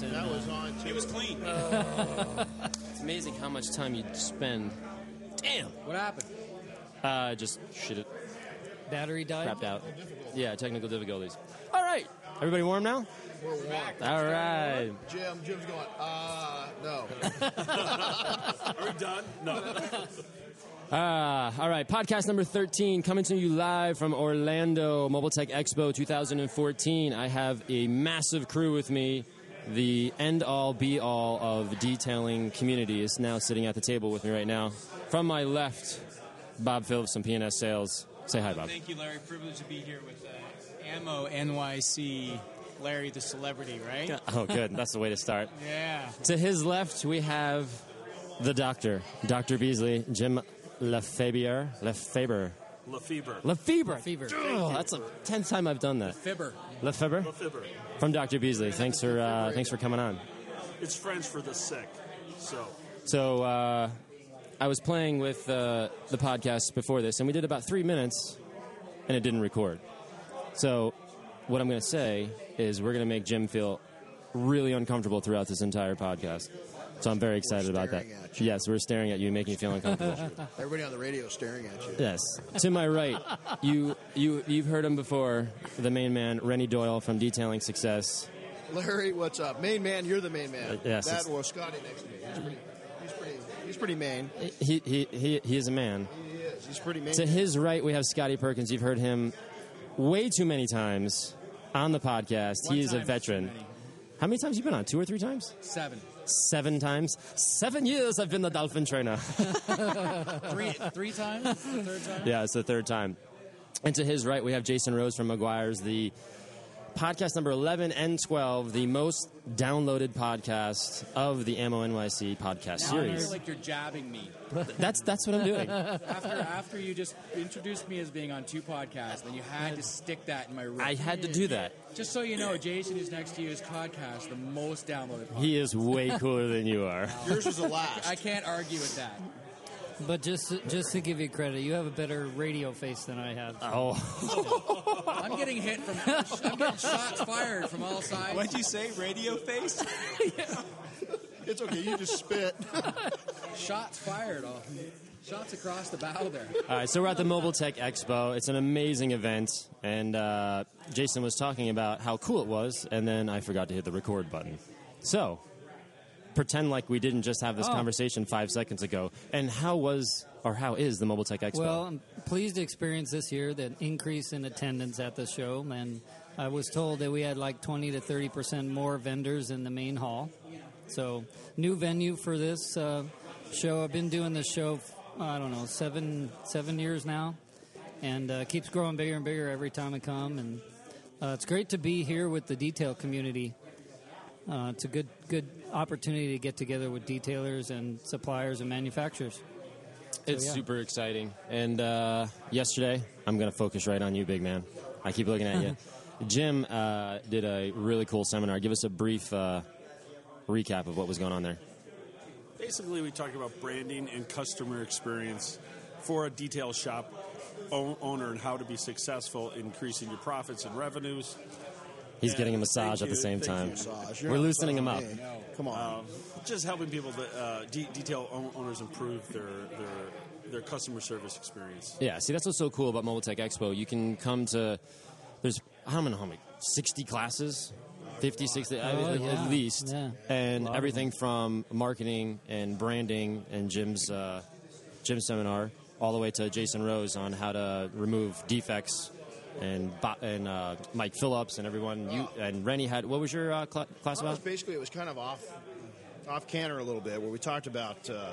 cameras. And, That was uh, on too. It was clean. It's amazing how much time you spend. Damn. What happened? Uh, just shit it, battery died. crapped out. Yeah, technical difficulties. All right. Everybody warm now? We're warm. All right. Jim, Jim's going. Uh, no. Are we done? No. Uh, all right, podcast number 13 coming to you live from Orlando, Mobile Tech Expo 2014. I have a massive crew with me. The end all be all of detailing community is now sitting at the table with me right now. From my left, Bob Phillips from PNS Sales. Say hi, Bob. Thank you, Larry. Privileged to be here with uh, Ammo NYC, Larry the celebrity, right? Oh, good. That's the way to start. Yeah. To his left, we have the doctor, Dr. Beasley, Jim Lefebvre. Lefebvre. Lefebvre. Lefebvre. Fever. Oh, that's the tenth time I've done that. Fibber. Lefebvre Lefebvre. From Dr. Beasley. Thanks for uh, thanks for coming on. It's French for the sick. So, So uh, I was playing with uh, the podcast before this, and we did about three minutes, and it didn't record. So what I'm going to say is we're going to make Jim feel really uncomfortable throughout this entire podcast. So I'm very excited about that. at you. Yes, we're staring at you, making you feel uncomfortable. Everybody on the radio is staring at you. Yes. To my right, you you you've heard him before. The main man, Renny Doyle from Detailing Success. Larry, what's up? Main man, you're the main man. Uh, yes, That was Scotty next to me. He's pretty. He's pretty. He's pretty main. He he he, he is a man. He is. He's pretty main. To his right, we have Scotty Perkins. You've heard him way too many times on the podcast. One he is a veteran. How many times you been on? Two or three times? Seven. Seven times. Seven years I've been the dolphin trainer. Three, three times? The third time? yeah, it's the third time. And to his right, we have Jason Rose from Meguiar's, the podcast number 11 and 12, the most downloaded podcast of the Ammo NYC podcast I series. feel like you're jabbing me. That's that's what I'm doing. After after you just introduced me as being on two podcasts, then you had to stick that in my room. I had to do that. Just so you know, Jason is next to you is podcast, the most downloaded podcast. He is way cooler than you are. Yours was the last. I can't argue with that. But just just to give you credit, you have a better radio face than I have. Oh, I'm getting hit from. I'm getting shots fired from all sides. what'd you say? Radio face? It's okay. You just spit. Shots fired. All, shots across the bow there. All right, so we're at the Mobile Tech Expo. It's an amazing event, and uh, Jason was talking about how cool it was, and then I forgot to hit the record button. So, pretend like we didn't just have this Oh. conversation five seconds ago. And how was or how is the Mobile Tech Expo? Well, I'm pleased to experience this year the increase in attendance at the show, and I was told that we had like 20 to 30 percent more vendors in the main hall. So, new venue for this uh, show. I've been doing this show, I don't know, seven seven years now, and uh, keeps growing bigger and bigger every time I come. And uh, it's great to be here with the detail community. Uh, it's a good good opportunity to get together with detailers and suppliers and manufacturers. it's yeah. super exciting. And uh, yesterday, I'm going to focus right on you, big man. I keep looking at you. Jim uh, did a really cool seminar. Give us a brief uh, recap of what was going on there. Basically, we talked about branding and customer experience for a detail shop o- owner and how to be successful in increasing your profits and revenues. He's Yeah, getting a massage at the same time. you. Massage. You're We're loosening him up. massaging me. Come on. Um, just helping people that uh, de- detail owners improve their, their their customer service experience. Yeah, see, that's what's so cool about Mobile Tech Expo. You can come to, there's, I don't know how many, 60 classes? 50, 60, I- Oh, at, yeah. at least. Yeah. And everything from marketing and branding and Jim's, uh, Jim's seminar, all the way to Jason Rose on how to remove defects. And Bo- and uh, Mike Phillips and everyone you and Renny had what was your uh, cl- class Well, it was about? basically it was kind of off off canter a little bit where we talked about uh,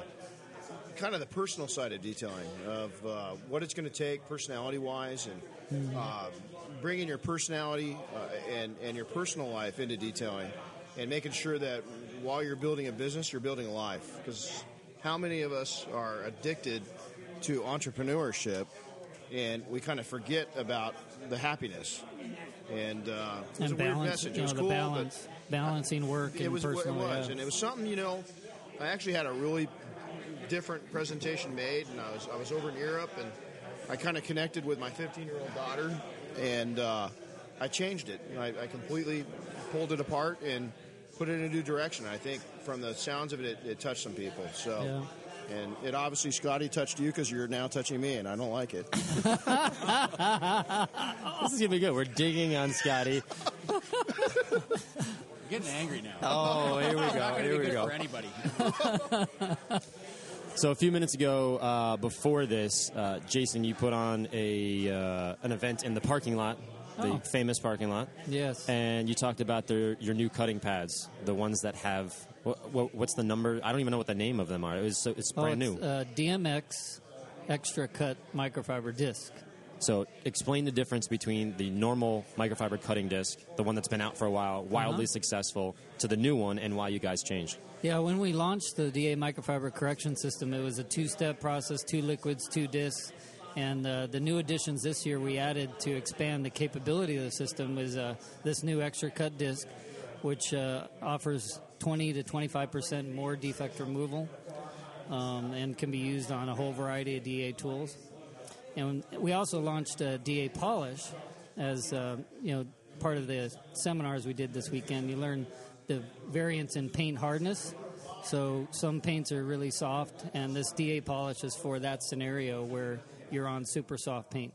kind of the personal side of detailing of uh, what it's going to take personality wise and uh, bringing your personality uh, and and your personal life into detailing and making sure that while you're building a business you're building a life because how many of us are addicted to entrepreneurship and we kind of forget about the happiness and uh, it was and a weird balance, message. you It was know, cool, but- balance, balancing work it and was what it personal. was, yeah. and it was something you know. I actually had a really different presentation made, and I was I was over in Europe, and I kind of connected with my 15 year old daughter, and uh, I changed it. I, I completely pulled it apart and put it in a new direction. I think from the sounds of it, it, it touched some people. So. Yeah. And it obviously, Scotty touched you because you're now touching me, and I don't like it. This is gonna be good. We're digging on Scotty. I'm getting angry now. Oh, here we It's not go. Here be we good go. for anybody. So a few minutes ago, uh, before this, uh, Jason, you put on a uh, an event in the parking lot, the Oh. famous parking lot, Yes. and you talked about their, your new cutting pads, the ones that have what, what, what's the number? I don't even know what the name of them are. It was so it's Oh, brand it's, new. Uh, DMX extra cut microfiber disc. So explain the difference between the normal microfiber cutting disc, the one that's been out for a while, wildly Uh-huh. successful, to the new one, and why you guys changed. Yeah, when we launched the DA microfiber correction system, it was a two-step process: two liquids, two discs. And uh, the new additions this year we added to expand the capability of the system is uh, this new extra cut disc, which uh, offers 20 to 25 percent more defect removal, um, and can be used on a whole variety of DA tools. And we also launched DA Polish as uh, you know part of the seminars we did this weekend. You learn the variance in paint hardness. So some paints are really soft, and this DA polish is for that scenario where you're on super soft paint.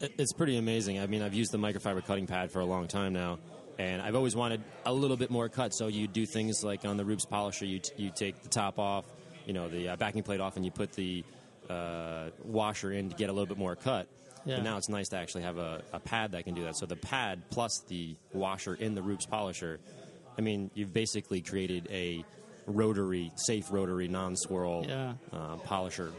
It's pretty amazing. I mean, I've used the microfiber cutting pad for a long time now, and I've always wanted a little bit more cut. So you do things like on the Rupes polisher, you t- you take the top off, you know, the uh, backing plate off, and you put the uh, washer in to get a little bit more cut. Yeah. But now it's nice to actually have a, a pad that can do that. So the pad plus the washer in the Rupes polisher, I mean, you've basically created a rotary, safe rotary, non-swirl Yeah. uh, polisher.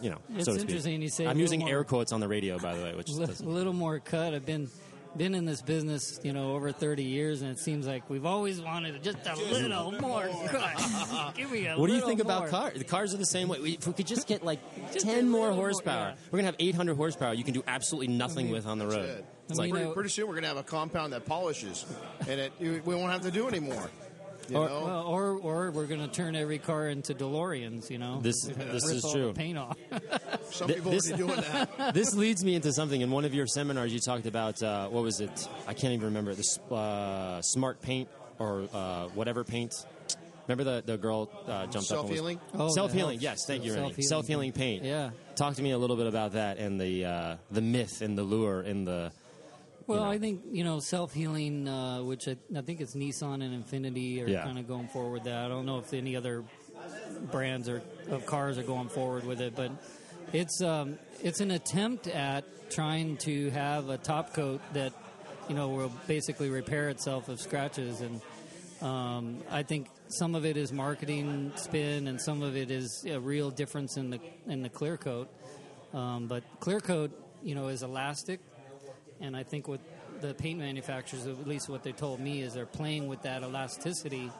You know, It's so interesting you say I'm using more- air quotes on the radio, by the way, which a little more cut. I've been been in this business, you know, over 30 years, and it seems like we've always wanted just a little more cut. Give me a What do you little think about cars? The cars are the same way. We, if we could just get like Just 10 more little more, horsepower, yeah. we're going to have 800 horsepower. You can do absolutely nothing with on the road. Good. It's like, mean, Pretty, uh, pretty soon we're going to have a compound that polishes, and it, we won't have to do anymore. You Or- know? Well, or or we're going to turn every car into DeLoreans, you know. This- Rip this is all true. The paint off. Some th- people this- are doing that. this leads me into something. In one of your seminars, you talked about, uh, what was it? I can't even remember. The uh, smart paint or uh, whatever paint. Remember the, the girl uh, jumped up and was- Self-healing? Oh, Self-healing, yes. Thank you, Renny. self-healing Self-healing paint. Yeah. Talk to me a little bit about that and the uh, the myth and the lure and the Well, know. I think you know self healing, uh, which I, I think it's Nissan and Infiniti are Yeah. kind of going forward with that. I don't know if any other brands or of cars are going forward with it, but it's um, it's an attempt at trying to have a top coat that you know will basically repair itself of scratches, and um, I think some of it is marketing spin, and some of it is a real difference in the in the clear coat. Um, but clear coat, you know, is elastic, and I think what the paint manufacturers, at least what they told me, is they're playing with that elasticity.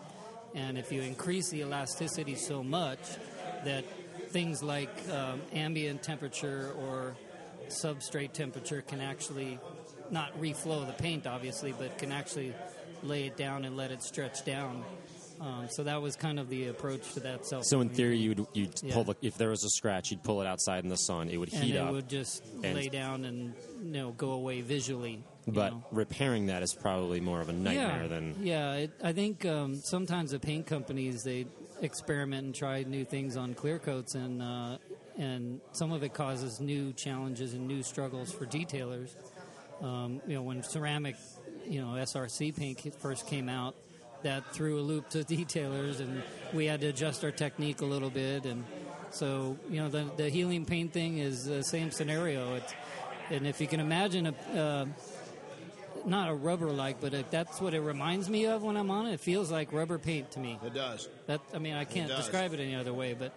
And if you increase the elasticity so much that things like um, ambient temperature or substrate temperature can actually not reflow the paint, obviously, but can actually lay it down and let it stretch down. Um, so that was kind of the approach to that self. So in theory, you'd you'd Yeah. pull the, if there was a scratch, you'd pull it outside in the sun. It would and heat it up. would just lay down and you know go away visually. but know. repairing that is probably more of a nightmare yeah, than yeah. It, I think um, sometimes the paint companies they experiment and try new things on clear coats, and uh, and some of it causes new challenges and new struggles for detailers. Um, you know, when ceramic, you know, SRC paint first came out, that threw a loop to detailers, and we had to adjust our technique a little bit. And so, you know, the the healing paint thing is the same scenario. It's, and if you can imagine a uh, not a rubber like, but it, that's what it reminds me of when I'm on it. It feels like rubber paint to me. It does. That I mean, I can't does. describe it any other way, but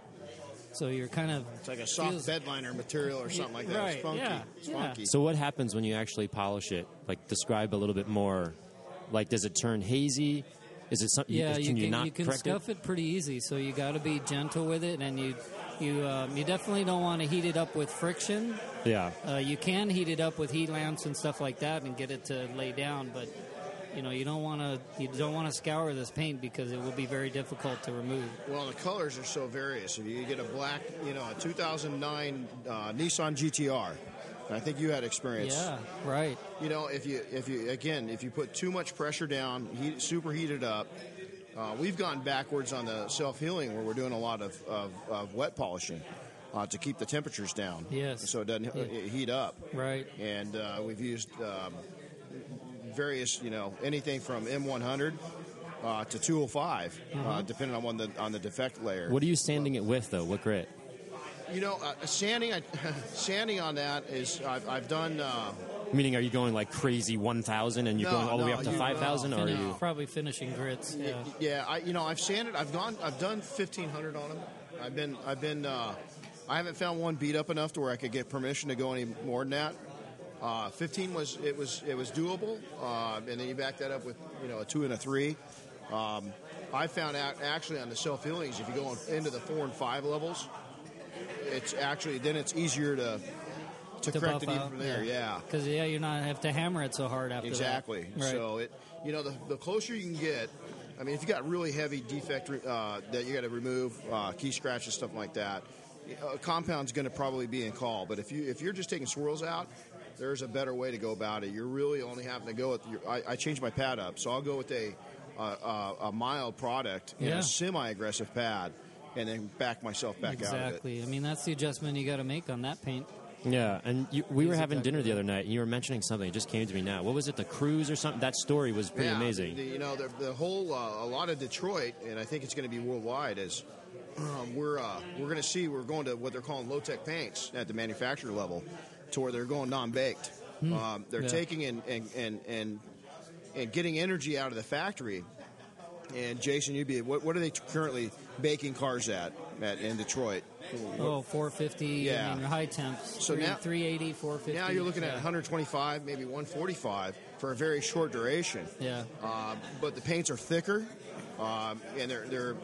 so you're kind of It's like a soft feels- bed liner material or something like that. Right, It's funky. yeah, It's yeah. funky. So what happens when you actually polish it? Like describe a little bit more. Like does it turn hazy? Is it something? Yeah, can you you, can you can correct stuff it? pretty easy. So you got to be gentle with it, and you you um, you definitely don't want to heat it up with friction. Yeah. Uh, you can heat it up with heat lamps and stuff like that, and get it to lay down, but. You know, you don't want to you don't want to scour this paint because it will be very difficult to remove. Well, the colors are so various. If you get a black, you know, a 2009 uh, Nissan GTR, And I think you had experience. Yeah, right. You know, if you if you again if you put too much pressure down, heat, superheat it up. Uh, we've gone backwards on the self healing where we're doing a lot of, of, of wet polishing uh, to keep the temperatures down. Yes. So it doesn't Yeah. uh, heat up. Right. And uh, we've used um, various, you know, anything from M100 uh, to 205, Mm-hmm. uh, depending on the, on the defect layer. What are you sanding it with, though? What grit? You know, uh, sanding I, sanding on that is I've, I've done. Uh, Meaning, are you going like crazy 1,000 and you're No, going all the way up to you- 5,000, or are Finish- you? probably finishing grits? Yeah. Yeah, I you know I've sanded. I've gone. I've done fifteen hundred on them. I've been. I've been. Uh, I haven't found one beat up enough to where I could get permission to go any more than that. Uh, fifteen was it was it was doable, uh, and then you back that up with you know a two and a three. Um, I found out actually on the self healings if you go on, into the four and five levels, it's actually then it's easier to to, To correct it even from there. Yeah. Because yeah, you're not have to hammer it so hard after Exactly. that. Right. So it, you know, the, the closer you can get. I mean, if you got really heavy defect uh, that you got to remove, uh, key scratches, stuff like that, a compound's going to probably be in call. But if you if you're just taking swirls out, there's a better way to go about it. You're really only having to go with. Your, I, I changed my pad up, so I'll go with a a, a, a mild product and a semi-aggressive pad, and then back myself back out exactly. I mean, that's the adjustment you got to make on that paint. Yeah, and you, we were having dinner the other night, and you were mentioning something. It just came to me now. What was it? The cruise or something? That story was pretty yeah, amazing. the- you know, the, the whole uh, a lot of Detroit, and I think it's going to be worldwide. Is um, we're uh, we're going to see we're going to what they're calling low tech paints at the manufacturer level, to where they're going non baked. Um, they're Yeah. taking and and, and and and getting energy out of the factory. And Jason, you'd be what, what are they currently baking cars at, at in Detroit? Oh, 450. Yeah. I mean, high temps. So Three- now- 380, 450. Now you're looking at 125, maybe 145 for a very short duration. Yeah. Uh, but the paints are thicker, um, and they're they're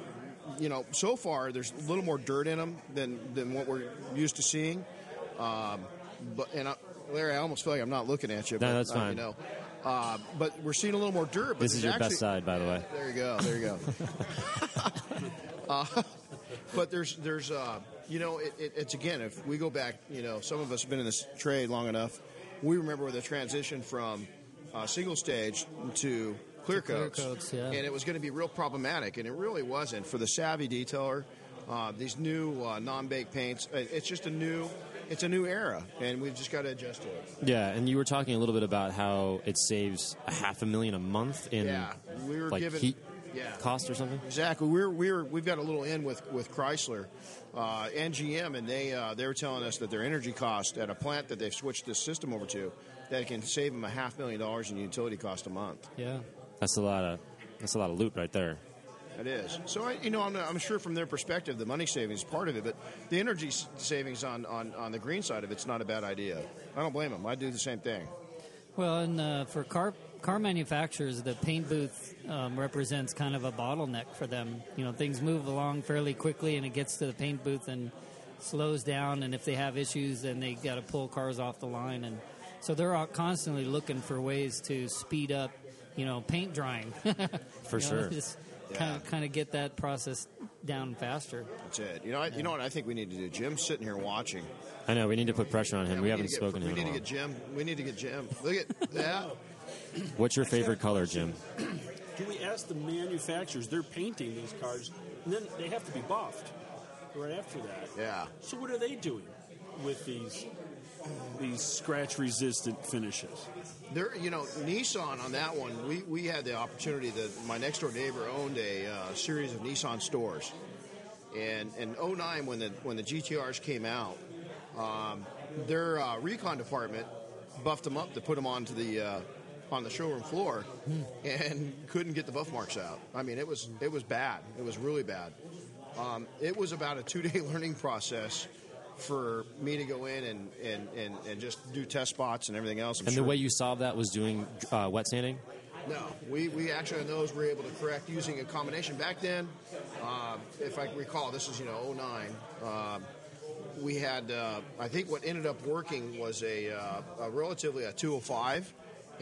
you know so far there's a little more dirt in them than than what we're used to seeing. Um, but and I, Larry, I almost feel like I'm not looking at you. No, but, that's uh, fine. You know, uh, but we're seeing a little more dirt. But This is there's your best side, by the way. There you go. There you go. uh, but there's there's uh, you know it, it, it's again if we go back you know some of us have been in this trade long enough we remember the transition from uh, single stage to clear clear coats, coats, yeah. and it was going to be real problematic and it really wasn't for the savvy detailer uh, these new uh, non-baked paints. Uh, it's just a new it's a new era and we've just got to adjust to it. Yeah, and you were talking a little bit about how it saves a half a million a month in Yeah, we were like given- heat yeah. cost or something. Exactly. We're we're we've got a little in with with Chrysler uh, and GM, and they uh, they were telling us that their energy cost at a plant that they've switched this system over to, that it can save them a half million dollars in utility cost a month. Yeah. That's a lot of that's a lot of loot right there. It is. So I, you know, I'm, I'm sure from their perspective, the money savings is part of it, but the energy savings on, on on the green side of it's not a bad idea. I don't blame them. I'd do the same thing. Well, and uh, for car car manufacturers, the paint booth um, represents kind of a bottleneck for them. You know, things move along fairly quickly, and it gets to the paint booth and slows down. And if they have issues, then they got to pull cars off the line, and so they're all constantly looking for ways to speed up. You know, paint drying. For You know, sure. Just kind of kind of get that process down faster. That's it. You know, I, you know what I think we need to do. Jim's sitting here watching. I know we need to put pressure on him. Yeah, we, need haven't to get- spoken to him. in need to get Jim. We need to get Jim. Look at that. What's your favorite color, Jim? Do we ask the manufacturers? They're painting these cars, and then they have to be buffed right after that. Yeah. So what are they doing with these these scratch resistant finishes? There, you know, Nissan on that one, we, we had the opportunity that my next door neighbor owned a uh, series of Nissan stores, and in 09 when the when the GTRs came out, um, their uh, recon department buffed them up to put them onto the uh, on the showroom floor, and couldn't get the buff marks out. I mean, it was it was bad. It was really bad. Um, it was about a two day learning process for me to go in and, and, and, and just do test spots and everything else. I'm And sure- the way you solved that was doing uh, wet sanding. no, we, we actually on those were able to correct using a combination. Back then, uh, if I recall, this is you know 09. Um, we had uh, I think what ended up working was a, uh, a relatively a 205,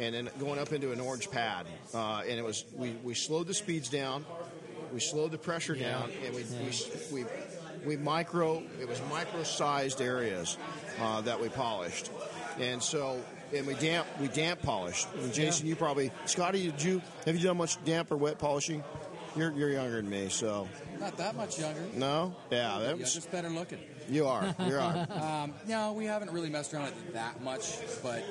and then going up into an orange pad, uh, and it was we, we slowed the speeds down, we slowed the pressure Yeah. down, and we, Yeah. we we we micro it was micro sized areas uh, that we polished. and so and we damp we damp polished. And Jason, Yeah. you probably Scotty, did you have you done much damp or wet polishing? You're you're younger than me, so Not that much younger. no, yeah, that was, just better looking. you are you are. Um, no, we haven't really messed around with it that much, but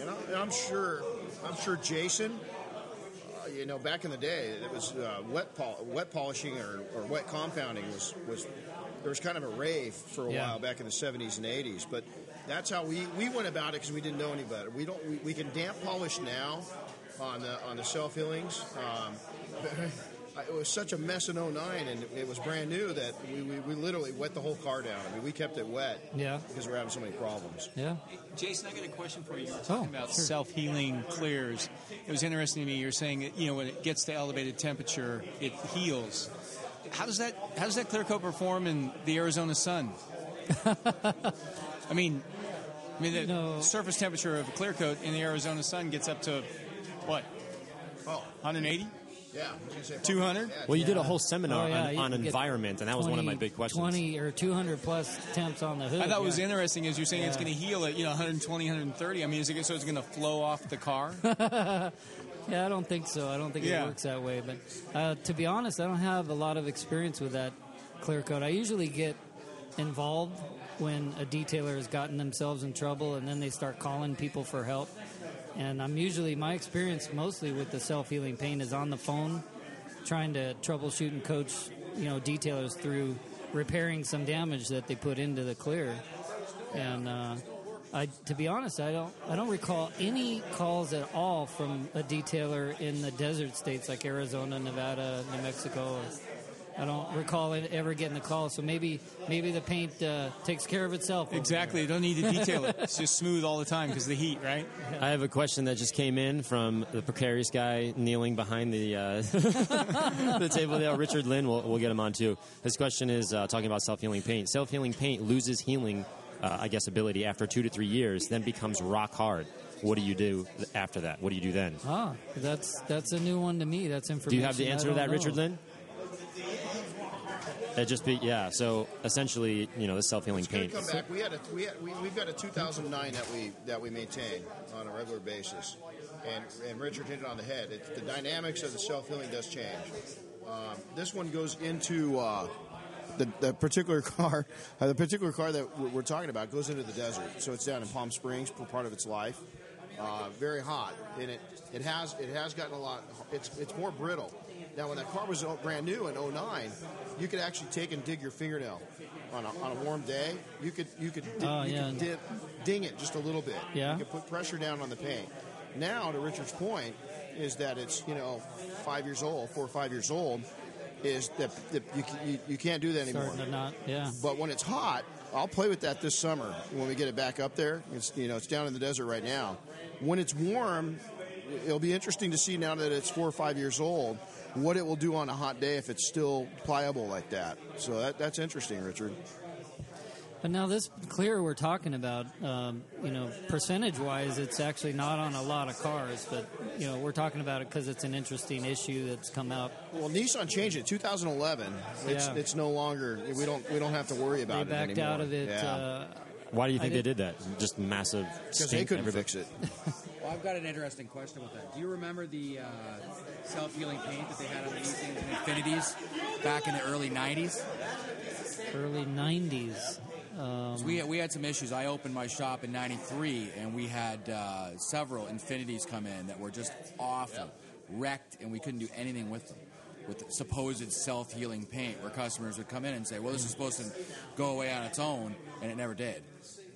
And, I, I'm sure, I'm sure Jason. Uh, you know, back in the day, it was uh, wet pol- wet polishing or, or wet compounding was was there was kind of a rave for a Yeah. while back in the 70s and 80s. But that's how we, we went about it because we didn't know any better. We don't we, we can damp polish now on the on the self healings. Um, it was such a mess in 09 and it was brand new that we, we, we literally wet the whole car down. I mean, we kept it wet Yeah. because we're having so many problems. Yeah. Jason, I got a question for you. You were oh, talking Oh, about sure. self healing clears. It was interesting to me. You're saying that, you know when it gets to elevated temperature, it heals. How does that how does that clear coat perform in the Arizona sun? I mean, I mean the No. surface temperature of a clear coat in the Arizona sun gets up to what? Oh, 180, yeah. I was gonna say- 200. Well, you did a whole seminar Oh, yeah, on, on can get environment, and that was one of my 20 big questions. 20 or 200 plus temps on the hood. I thought what was yeah. interesting is you're saying it's Yeah. going to heal at you know 120, 130. I mean, is it so it's going to flow off the car? Yeah, I don't think so. I don't think Yeah. it works that way. But uh, to be honest, I don't have a lot of experience with that clear coat. I usually get involved when a detailer has gotten themselves in trouble and then they start calling people for help. And I'm usually, my experience mostly with the self healing pain is on the phone, trying to troubleshoot and coach, you know, detailers through repairing some damage that they put into the clear. And uh, I, to be honest, I don't, I don't recall any calls at all from a detailer in the desert states like Arizona, Nevada, New Mexico. I don't recall it ever getting a call. So maybe, maybe the paint uh, takes care of itself. exactly. You don't need to detail it. It's just smooth all the time because of the heat, right? I have a question that just came in from the precarious guy kneeling behind the uh, the table there. Richard Lynn, we'll, we'll get him on too. His question is uh, talking about self healing paint. Self healing paint loses healing, uh, I guess, ability after two to three years, then becomes rock hard. What do you do after that? What do you do then? Ah, that's that's a new one to me. That's information. Do you have the answer to that, know. Richard Lynn? It just be yeah. So essentially, you know, the self healing paint. come back. We had a we, had, we we've got a 2009 that we that we maintain on a regular basis, and and Richard hit it on the head. It, the dynamics of the self healing does change. Um, this one goes into uh, the, the particular car. Uh, the particular car that we're, we're talking about goes into the desert, so it's down in Palm Springs for part of its life. Uh, very hot, and it it has it has gotten a lot. It's it's more brittle. Now, when that car was brand new in 09, you could actually take and dig your fingernail on a, on a warm day. You could you could, Oh, you yeah. could dip, ding it just a little bit. Yeah. You could put pressure down on the paint. Now, to Richard's point, is that it's you know five years old, four or five years old, is that, that you, you you can't do that anymore. Not, yeah. But when it's hot, I'll play with that this summer when we get it back up there. It's you know it's down in the desert right now. When it's warm, it'll be interesting to see now that it's four or five years old what it will do on a hot day if it's still pliable like that. So that, that's interesting, Richard. But now this clear we're talking about, um, you know, percentage-wise, it's actually not on a lot of cars. But you know, we're talking about it because it's an interesting issue that's come up. Well, Nissan changed it 2011. It's Yeah. it's no longer we don't we don't have to worry They about it backed anymore. out of it. Yeah. Uh, Why do you think I they did- did that? Just massive. because they couldn't everybody- fix it. Well, I've got an interesting question with that. Do you remember the uh, self-healing paint that they had on these things in Infinitis back in the early '90s? early '90s. Um, We, we had some issues. I opened my shop in '93, and we had uh, several Infinitis come in that were just awful, wrecked, and we couldn't do anything with them. With the supposed self-healing paint, where customers would come in and say, "Well, this is supposed to go away on its own," and it never did.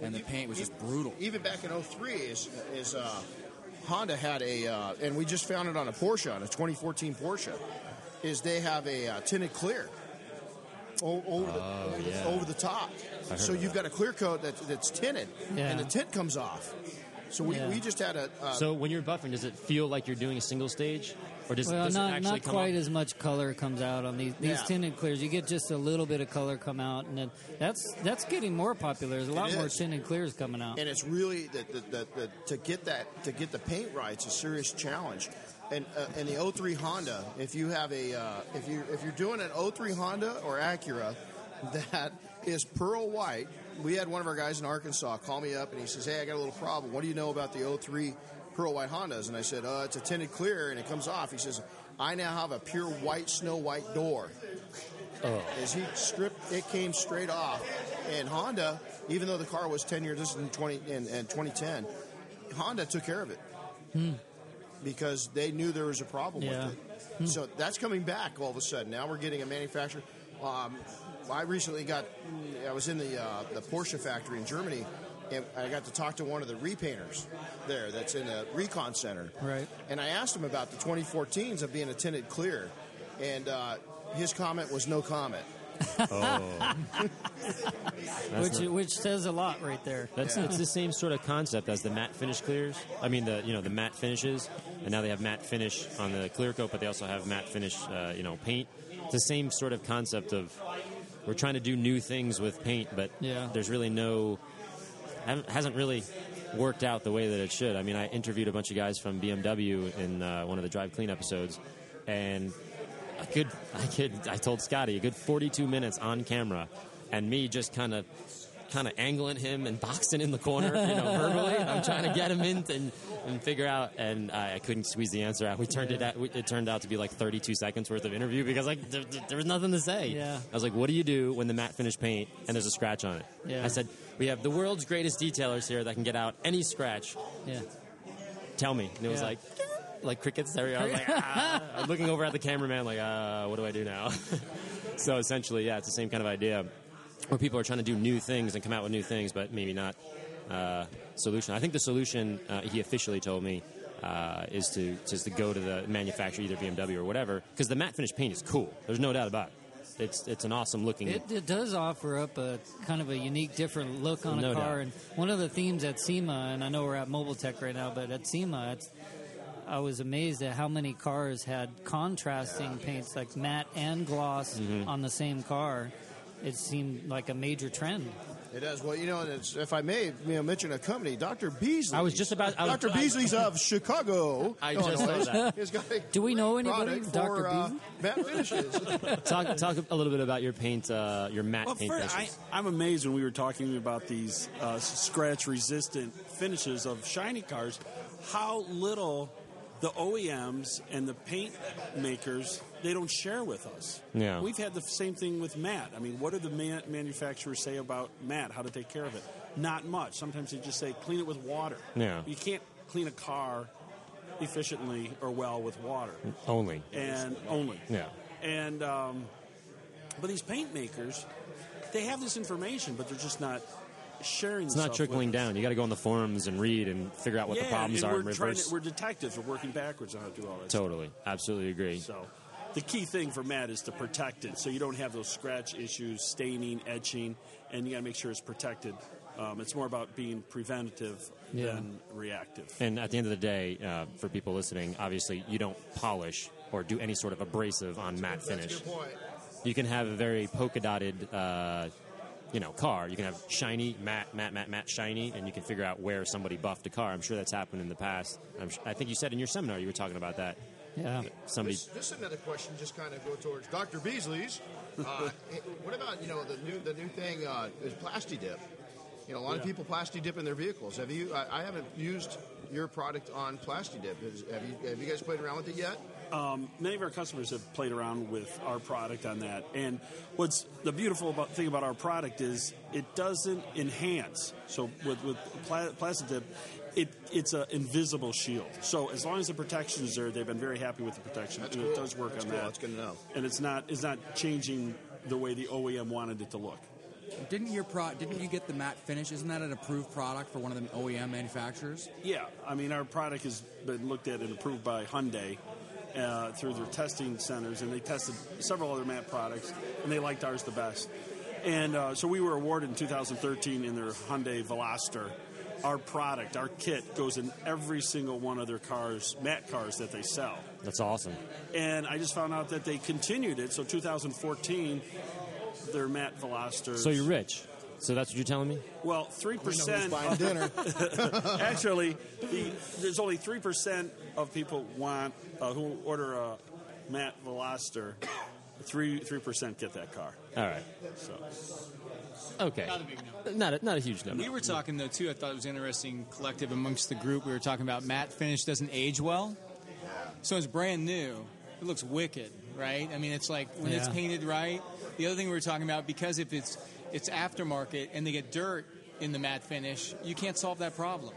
And the paint was just brutal. Even back in 03 is is uh, Honda had a uh, and we just found it on a Porsche on a 2014 Porsche is they have a uh, tinted clear o- over the, over, the yeah. over the top. So you've that. got a clear coat that, that's tinted Yeah. and the tint comes off. So we, Yeah. we just had a uh, So when you're buffing, does it feel like you're doing a single stage, or does, well, does it not actually not quite as much color comes out on these these Yeah. tinted clears. You get just a little bit of color come out, and then that's that's getting more popular. There's a lot more tinted clears coming out. and it's really that the, the, the, to get that to get the paint right. It's a serious challenge. And uh, and the 03 Honda, if you have a uh, if you if you're doing an 03 Honda or Acura that is pearl white. We had one of our guys in Arkansas call me up and he says, "Hey, I got a little problem. What do you know about the 03 pearl white Hondas?" And I said, "Uh, it's a tinted clear and it comes off." He says, "I now have a pure white snow white door." Oh. As he stripped, it came straight off. And Honda, even though the car was 10 years, this is in 20 in, in 2010, Honda took care of it because they knew there was a problem Yeah. with it. So that's coming back all of a sudden. Now we're getting a manufacturer. Um, I recently got, I was in the uh, the Porsche factory in Germany, and I got to talk to one of the repainters there. That's in the recon center. Right. And I asked him about the 2014s of being a tinted clear, and uh, his comment was no comment. That's which not- which says a lot right there. That's it's the same sort of concept as the matte finish clears. I mean the you know the matte finishes, and now they have matte finish on the clear coat, but they also have matte finish uh, you know paint. It's the same sort of concept of we're trying to do new things with paint, but Yeah. there's really no haven't- hasn't really worked out the way that it should. I mean, I interviewed a bunch of guys from BMW in uh, one of the Drive Clean episodes, and a good I could I told Scotty a good 42 minutes on camera, and me just kind of kind of angling him and boxing in the corner, you know, verbally. I'm trying to get him in and, and figure out, and I, I couldn't squeeze the answer out. We turned it out. It turned out to be like 32 seconds worth of interview because like there, there- there was nothing to say. Yeah. I was like, "What do you do when the matte finish paint and there's a scratch on it?" Yeah. I said, "We have the world's greatest detailers here that can get out any scratch. Yeah. Tell me." And it was Yeah. like. Like crickets there. We are. like, ah. I'm looking over at the cameraman, like, uh, what do I do now? so essentially, yeah, it's the same kind of idea where people are trying to do new things and come out with new things, but maybe not uh, solution. I think the solution uh, he officially told me uh, is to just to go to the manufacturer, either BMW or whatever, because the matte finish paint is cool. There's no doubt about it. It's it's an awesome looking. It, it does offer up a kind of a unique, different look on a car. doubt. And one of the themes at SEMA, and I know we're at Mobile Tech right now, but at SEMA, it's, I was amazed at how many cars had contrasting paints, like matte and gloss, Mm-hmm. on the same car. It seemed like a major trend. It does. Well, you know, and it's, if I may, you know, mention a company, Dr. Beasley. I was just about- was- Dr. Beasley's of Chicago. I just Illinois, saw that. has got a Do we know anybody, Dr. for, uh, Beasley? matte finishes. talk talk a little bit about your paint, uh, your matte Well, paint first, I, finishes. I'm amazed when we were talking about these uh, scratch-resistant finishes of shiny cars, how little the OEMs and the paint makers they don't share with us. Yeah. we've had the same thing with matte. I mean, what do the man- manufacturers say about matte? How to take care of it? Not much. Sometimes they just say clean it with water. Yeah. you can't clean a car efficiently or well with water Only. and only. Yeah. And um, but these paint makers, they have this information, but they're just not sharing. It's not trickling down. You got to go on the forums and read and figure out what yeah, the problems and are we're in trying reverse. to, we're detectives. We're working backwards on how to do all this. totally, absolutely agree. So, the key thing for matte is to protect it, so you don't have those scratch issues, staining, etching, and you got to make sure it's protected. Um, it's more about being preventative Yeah. than reactive. And at the end of the day, uh, for people listening, obviously you don't polish or do any sort of abrasive on matte finish. Good point. You can have a very polka dotted, uh, you know, car. You can have shiny, matte, matte, matte, matte, shiny, and you can figure out where somebody buffed a car. I'm sure that's happened in the past. I'm, sh- I think you said in your seminar you were talking about that. Yeah. Somebody, This, this is another question, just kind of go towards Dr. Beasley's. Uh, what about you know the new the new thing uh, is plasti dip? You know, a lot of people plasti dip in their vehicles. Have you? I, I haven't used your product on plasti dip. Is, have you? Have you guys played around with it yet? Um, many of our customers have played around with our product on that. And what's the beautiful about, thing about our product is it doesn't enhance. So with, with pla- plastic dip, it, it's an invisible shield. So as long as the protection is there, they've been very happy with the protection. That's and cool. it does work That's on cool. that. That's good to know. And it's not it's not changing the way the OEM wanted it to look. Didn't your pro? Didn't you get the matte finish? Isn't that an approved product for one of the OEM manufacturers? Yeah, I mean, our product has been looked at and approved by Hyundai uh, through their testing centers, and they tested several other matte products, and they liked ours the best. And uh, so we were awarded in 2013 in their Hyundai Veloster. Our product, our kit, goes in every single one of their cars, matte cars that they sell. that's awesome. And I just found out that they continued it. So 2014, their matte Veloster. So you're rich. So that's what you're telling me? well, three Who's percent. buying dinner? Actually, the, there's only three percent of people want uh, who order a matte Veloster three three percent get that car. All right. So Okay. Not a big number. Not a, not a huge number. We were talking though too. I thought it was interesting, collective amongst the group. We were talking about matte finish doesn't age well, so it's brand new. It looks wicked, right? I mean, it's like when it's painted right. The other thing we were talking about because if it's it's aftermarket and they get dirt in the matte finish, you can't solve that problem.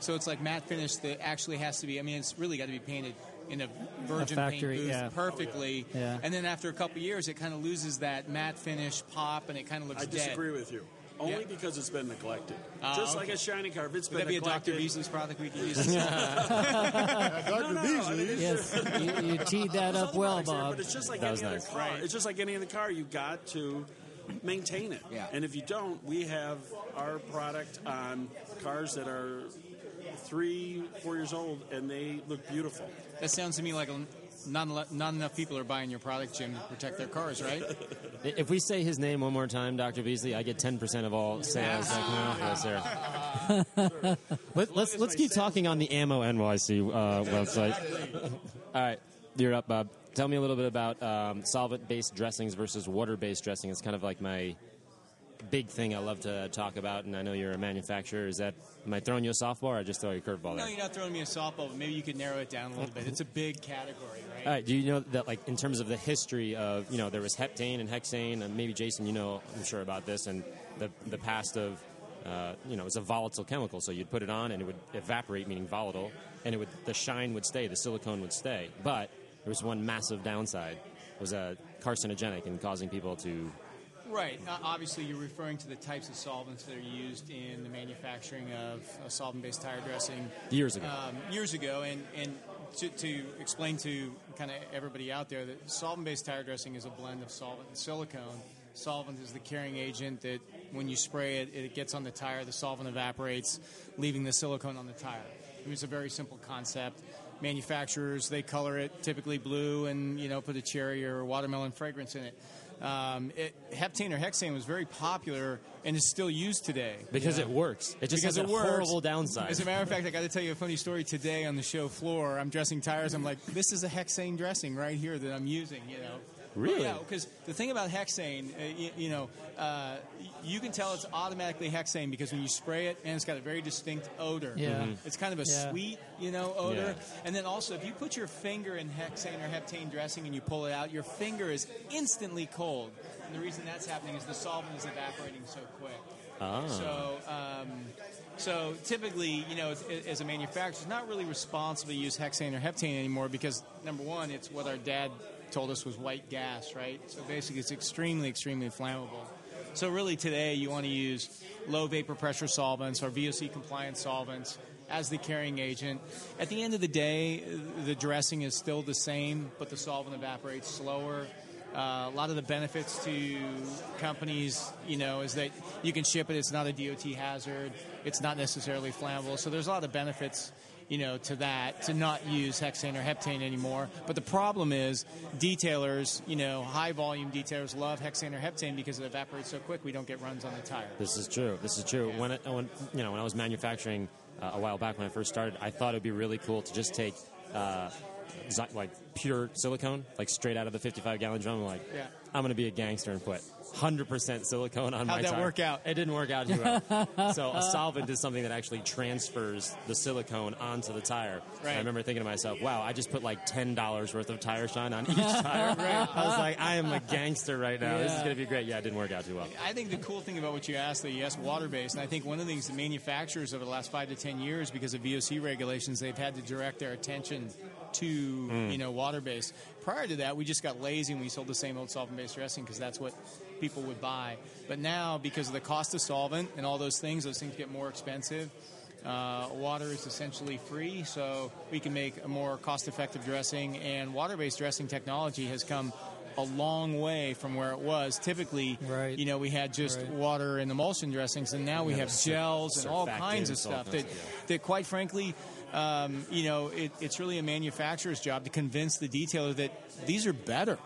So it's like matte finish that actually has to be. I mean, it's really got to be painted in a virgin factory, paint booth yeah. perfectly. Yeah. And then after a couple years, it kind of loses that matte finish pop, and it kind of looks I dead. disagree with you. Only Yeah. because it's been neglected. Oh, Just okay. like a shiny car, if it's Would been that be a Dr. Beasley's product we could use? Dr. no, Beasley. I mean, Yes, you, you teed that up well, products there, Bob. But it's just like That any other nice. car. It's just like any other car. You got to maintain it. Yeah. And if you don't, we have our product on cars that are three, four years old, and they look beautiful. That sounds to me like not, ele- not enough people are buying your product, Jim, to protect their cars, right? If we say his name one more time, Dr. Beasley, I get 10% of all sales that come off of this here. Let, let's let's keep talking on the Ammo NYC uh, website. all right, you're up, Bob. Tell me a little bit about um, solvent-based dressings versus water-based dressing. It's kind of like my big thing I love to talk about, and I know you're a manufacturer. Is that am I throwing you a softball or I just throw you a curveball No, you're not throwing me a softball, but maybe you could narrow it down a little bit. It's a big category, right? All right. Do you know that, like, in terms of the history of, you know, there was heptane and hexane, and maybe Jason, you know, I'm sure about this, and the the past of, uh, you know, it's a volatile chemical, so you'd put it on and it would evaporate, meaning volatile, and it would the shine would stay, the silicone would stay, but there was one massive downside. It was uh, carcinogenic and causing people to. Right. Uh, obviously, you're referring to the types of solvents that are used in the manufacturing of uh, solvent-based tire dressing Years ago. um, years ago, and and to, to explain to kind of everybody out there that solvent-based tire dressing is a blend of solvent and silicone. Solvent is the carrying agent that when you spray it, it gets on the tire. The solvent evaporates, leaving the silicone on the tire. I mean, it's a very simple concept. Manufacturers they color it typically blue and you know put a cherry or watermelon fragrance in it. Um, it heptane or hexane was very popular and is still used today. because it works. It just Because has a horrible downside. As a matter of fact, I got to tell you a funny story today on the show floor. I'm dressing tires. I'm like, this is a hexane dressing right here that I'm using. You know. Really? Yeah, because the thing about hexane, uh, you, you know, uh, you can tell it's automatically hexane because when you spray it, and it's got a very distinct odor. Yeah. Mhm. It's kind of a Yeah. sweet, you know, odor. Yeah. And then also, if you put your finger in hexane or heptane dressing and you pull it out, your finger is instantly cold. And the reason that's happening is the solvent is evaporating so quick. Ah. So, um, so typically, you know, as, as a manufacturer, it's not really responsible to use hexane or heptane anymore because number one, it's what our dad told us was white gas, right? So basically, it's extremely, extremely flammable. So really, today you want to use low vapor pressure solvents or VOC compliant solvents as the carrying agent. At the end of the day, the dressing is still the same, but the solvent evaporates slower. Uh, a lot of the benefits to companies, you know, is that you can ship it. It's not a DOT hazard. It's not necessarily flammable. So there's a lot of benefits, you know, to that to not use hexane or heptane anymore. But the problem is detailers, you know, high volume detailers love hexane or heptane because it evaporates so quick we don't get runs on the tire. This is true. This is true. When, it, when you know when I was manufacturing uh, a while back when I first started, I thought it'd be really cool to just take uh, like pure silicone, like straight out of the 55 gallon drum. Like, Yeah. I'm gonna be a gangster and put 100% silicone on my How'd that tire. work out? It didn't work out too well. so a solvent is something that actually transfers the silicone onto the tire. Right. I remember thinking to myself, wow, I just put like ten dollars worth of tire shine on each tire. right. I was like, I am a gangster right now. This is gonna be great. Yeah, it didn't work out too well. I think the cool thing about what you asked, that you asked water based, and I think one of the things the manufacturers over the last five to ten years, because of VOC regulations, they've had to direct their attention to you know water based. Prior to that, we just got lazy and we sold the same old solvent based dressing because that's what people would buy. But now, because of the cost of solvent and all those things, those things get more expensive. Uh, water is essentially free, so we can make a more cost-effective dressing. And water-based dressing technology has come a long way from where it was. Typically, Right. you know, we had just Right. water and emulsion dressings, and now we Yeah, have gels and all kinds of stuff that, yeah. that, quite frankly, um, you know, it, it's really a manufacturer's job to convince the detailer that these are better.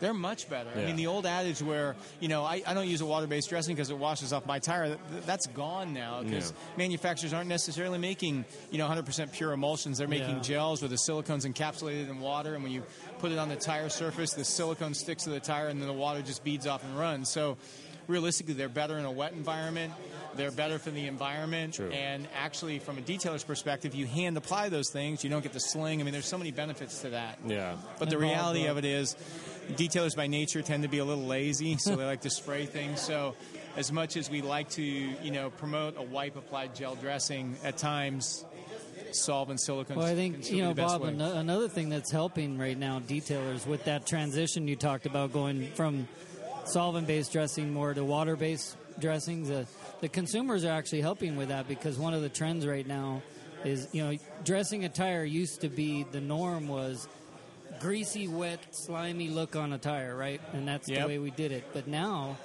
They're much better. I mean, the old adage where, you know, I, I don't use a water-based dressing because it washes off my tire, that, that's gone now because Yeah. manufacturers aren't necessarily making, you know, 100% pure emulsions. They're making Yeah. gels where the silicone's encapsulated in water, and when you put it on the tire surface, the silicone sticks to the tire, and then the water just beads off and runs. So realistically, they're better in a wet environment. They're better for the environment. True. And actually, from a detailer's perspective, you hand apply those things. You don't get the sling. I mean, there's so many benefits to that. Yeah. But the And Bob, reality of it is, detailers by nature tend to be a little lazy, so they like to spray things. So, as much as we like to, you know, promote a wipe applied gel dressing, at times, solvent silicone. Well, I think you know, Bob. An- another thing that's helping right now detailers with that transition you talked about, going from solvent-based dressing more to water-based dressings. The, the consumers are actually helping with that because one of the trends right now is you know dressing a tire used to be the norm was greasy, wet, slimy look on a tire, right? And that's Yep. the way we did it. But now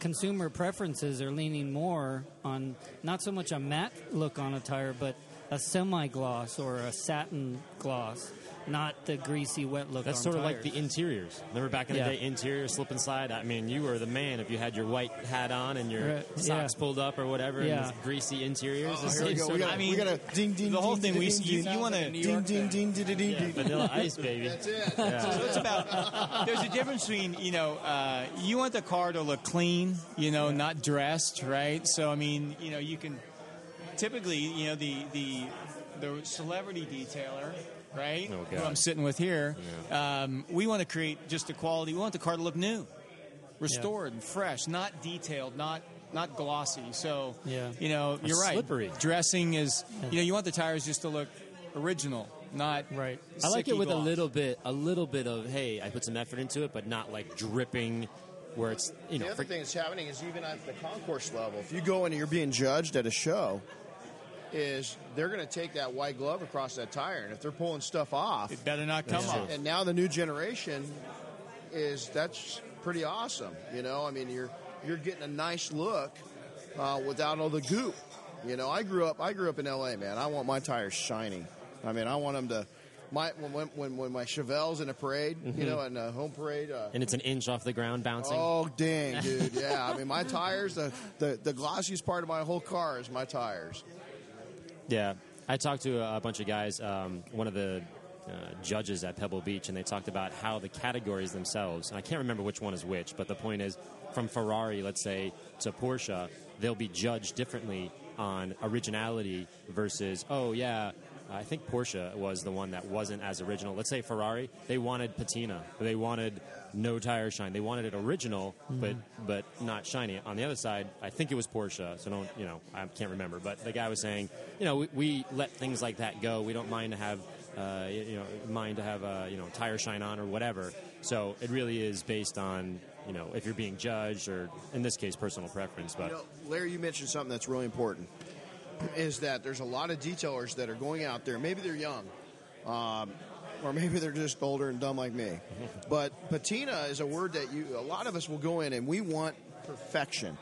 consumer preferences are leaning more on not so much a matte look on a tire, but a semi gloss or a satin gloss, not the greasy, wet look. That's on sort of like the interiors. Remember back in Yeah. the day, interior slip and slide. I mean, you were the man if you had your white hat on and your Right, socks yeah. pulled up or whatever. Yeah. And greasy interiors. Oh, here we go. sort We of got, I mean, we got a ding, ding, the whole ding, thing ding, we ding, you, you want to ding, ding, ding, ding, ding, ding, ding. vanilla ice, baby. That's it. So it's about. There's a difference between you know uh, you want the car to look clean, you know, not dressed, right? So I mean, you know, you can typically, you know, the the the celebrity detailer, right? Oh, Who I'm sitting with here. Um, we want to create just a quality. We want the car to look new, restored and fresh, not detailed, not not glossy. So Yeah. you know, you're right. slippery. Dressing is, you know, you want the tires just to look original, not Right. I like it sicky with a little bit, a little bit of hey, I put some effort into it, but not like dripping, where it's you know. The other for- thing that's happening is even at the concourse level, if you go in and you're being judged at a show, is they're going to take that white glove across that tire, and if they're pulling stuff off, It better not come off. and now the new generation is that's pretty awesome. You know, I mean, you're you're getting a nice look uh, without all the goop. You know, I grew up I grew up in L.A. Man, I want my tires shiny. I mean, I want them to. My when when when my Chevelle's in a parade, you know, in a home parade. Uh, and it's an inch off the ground bouncing. Oh dang, dude! Yeah, I mean my tires. The, the the glossiest part of my whole car is my tires. Yeah, I talked to a, bunch of guys. Um, one of the uh, judges at Pebble Beach, and they talked about how the categories themselves. And I can't remember which one is which, but the point is, from Ferrari, let's say, to Porsche, they'll be judged differently on originality versus, oh yeah. I think Porsche was the one that wasn't as original. Let's say Ferrari, they wanted patina, they wanted no tire shine, they wanted it original, but but not shiny. On the other side, I think it was Porsche, so don't you know? I can't remember, but the guy was saying, you know, we, we let things like that go. We don't mind to have, uh, you know, mind to have uh, you know tire shine on or whatever. So it really is based on you know if you're being judged or in this case personal preference. But You know, Larry, you mentioned something that's really important. Is that there's a lot of detailers that are going out there. Maybe they're young, um, or maybe they're just older and dumb like me. But patina is a word that you. A lot of us will go in and we want perfection.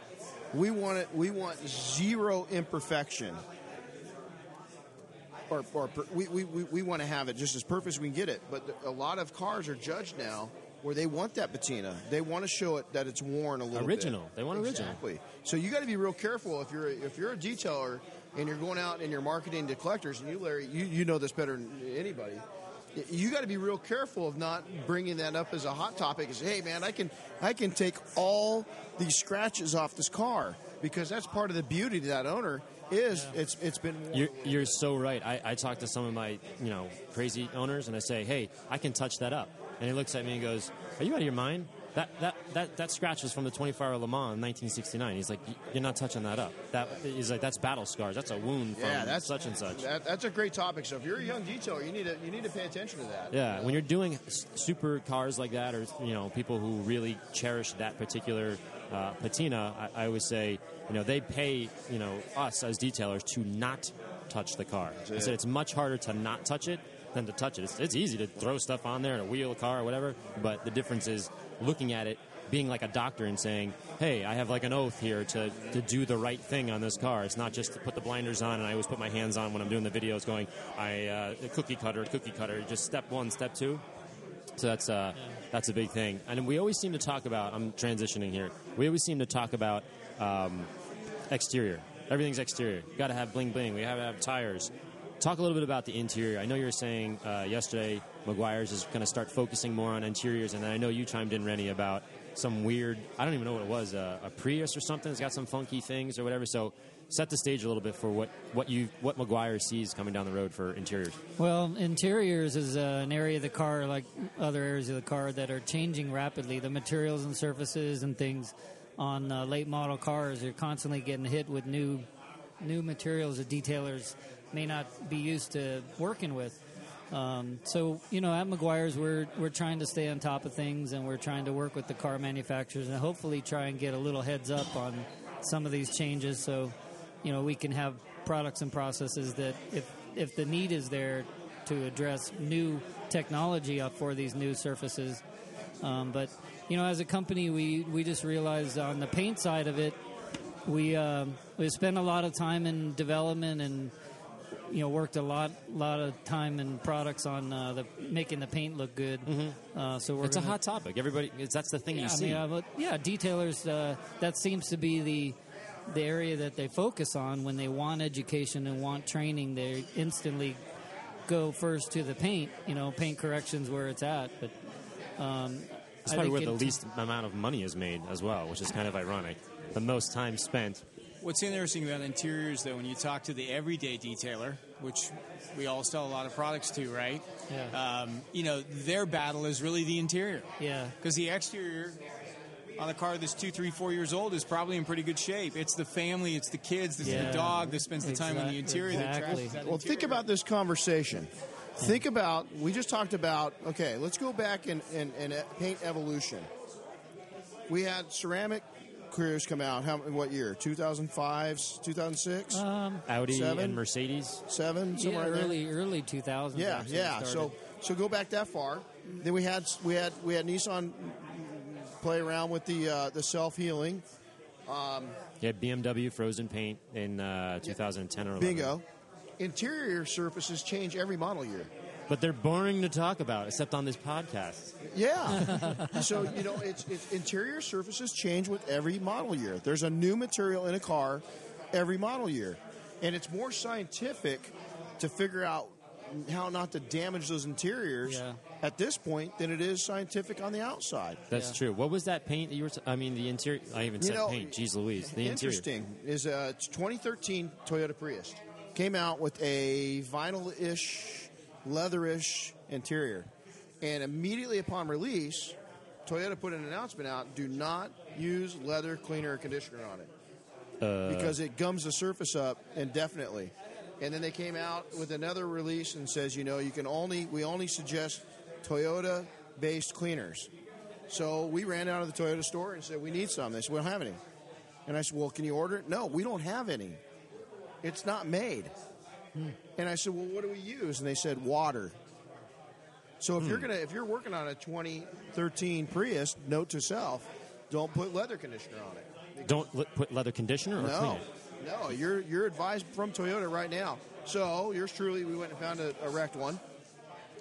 We want it. We want zero imperfection. Or, or per, we, we, we, we want to have it just as perfect as we can get it. But a lot of cars are judged now where they want that patina. They want to show it that it's worn a little bit. Original. They want original. Exactly. So you got to be real careful if you're if you're a detailer and you're going out and you're marketing to collectors, and you, Larry, you, you know this better than anybody. You got to be real careful of not bringing that up as a hot topic. As hey, man, I can I can take all these scratches off this car because that's part of the beauty to that owner is it's it's been You're, you're so right. I, I talk to some of my, you know, crazy owners, and I say, "Hey, I can touch that up." And he looks at me and goes, "Are you out of your mind? That that that, that scratch was from the 24 Hour Le Mans in 1969." He's like, "You're not touching that up." That he's like, "That's battle scars. That's a wound from yeah, that's such and such." That, that's a great topic. So if you're a young detailer, you need to you need to pay attention to that. Yeah, when you're doing super cars like that, or you know, people who really cherish that particular uh, patina, I, I always say, you know, they pay you know us as detailers to not touch the car. I said it's much harder to not touch it than to touch it. It's, it's easy to throw stuff on there and a wheel, a car, or whatever, but the difference is looking at it. Being like a doctor and saying, "Hey, I have like an oath here to, to do the right thing on this car. It's not just to put the blinders on, and I always put my hands on when I'm doing the videos, going, I uh, cookie cutter, cookie cutter. Just step one, step two. So that's uh, that's a big thing. And we always seem to talk about. I'm transitioning here. We always seem to talk about um, exterior. Everything's exterior. Got to have bling bling. We have to have tires. Talk a little bit about the interior. I know you were saying uh, yesterday Meguiar's is going to start focusing more on interiors, and then I know you chimed in, Renny, about some weird, I don't even know what it was, uh, a Prius or something. It's got some funky things or whatever. So set the stage a little bit for what, what you what Meguiar sees coming down the road for interiors. Well, interiors is uh, an area of the car, like other areas of the car, that are changing rapidly. The materials and surfaces and things on uh, late model cars are constantly getting hit with new new materials that detailers may not be used to working with. Um, so you know, at Meguiar's, we're we're trying to stay on top of things, and we're trying to work with the car manufacturers, and hopefully try and get a little heads up on some of these changes. So you know, we can have products and processes that if if the need is there to address new technology for these new surfaces. Um, but you know, as a company, we we just realized on the paint side of it, we um, we spent a lot of time in development and you know worked a lot lot of time and products on uh, the making the paint look good. Uh, so we're It's a gonna- hot topic. Everybody, it's, that's the thing yeah, you I see. mean, uh, but yeah, detailers. Uh, that seems to be the the area that they focus on when they want education and want training. They instantly go first to the paint. You know, paint corrections where it's at. But um, It's probably where the least amount of money is made as well, which is kind of ironic. The most time spent. What's interesting about interiors, though, when you talk to the everyday detailer, which we all sell a lot of products to, right? Yeah. Um, you know, their battle is really the interior. Yeah. Because the exterior on a car that's two, three, four years old is probably in pretty good shape. It's the family, it's the kids, it's Yeah. the dog that spends the time on the interior that exactly. trashes that Well, think about this conversation. Think about, we just talked about, okay, let's go back and, in, in paint evolution. We had ceramic careers come out, how, in what year? 2005, 2006? Audi Seven? and Mercedes. Seven? Yeah, Somewhere in there? early early 2000s. Yeah, yeah. So so go back that far. Then we had we had we had Nissan play around with the uh, the self healing. Yeah, BMW frozen paint in uh, 2010 or 11. Bingo. Interior surfaces change every model year. But they're boring to talk about, except on this podcast. Yeah. so you know, it's, it's interior surfaces change with every model year. There's a new material in a car every model year, and it's more scientific to figure out how not to damage those interiors Yeah. at this point than it is scientific on the outside. That's Yeah. true. What was that paint that you were? T- I mean, the interior. I even You said know, paint. Jeez Louise. The interior. Interesting is uh, a 2013 Toyota Prius came out with a vinyl-ish, leather-ish interior, and immediately upon release, Toyota put an announcement out: do not use leather cleaner or conditioner on it Uh, because it gums the surface up indefinitely. And then they came out with another release and says, you know, you can only we only suggest Toyota-based cleaners. So we ran out of the Toyota store and said, we need some. They said, we don't have any. And I said, well, can you order it? No, we don't have any. It's not made. And I said, well, what do we use? And they said, water. So if you're gonna if you're working on a 2013 Prius, note to self, don't put leather conditioner on it. Don't le- put leather conditioner or clean No, it. no, you're you're advised from Toyota right now. So yours truly, we went and found a, a wrecked one,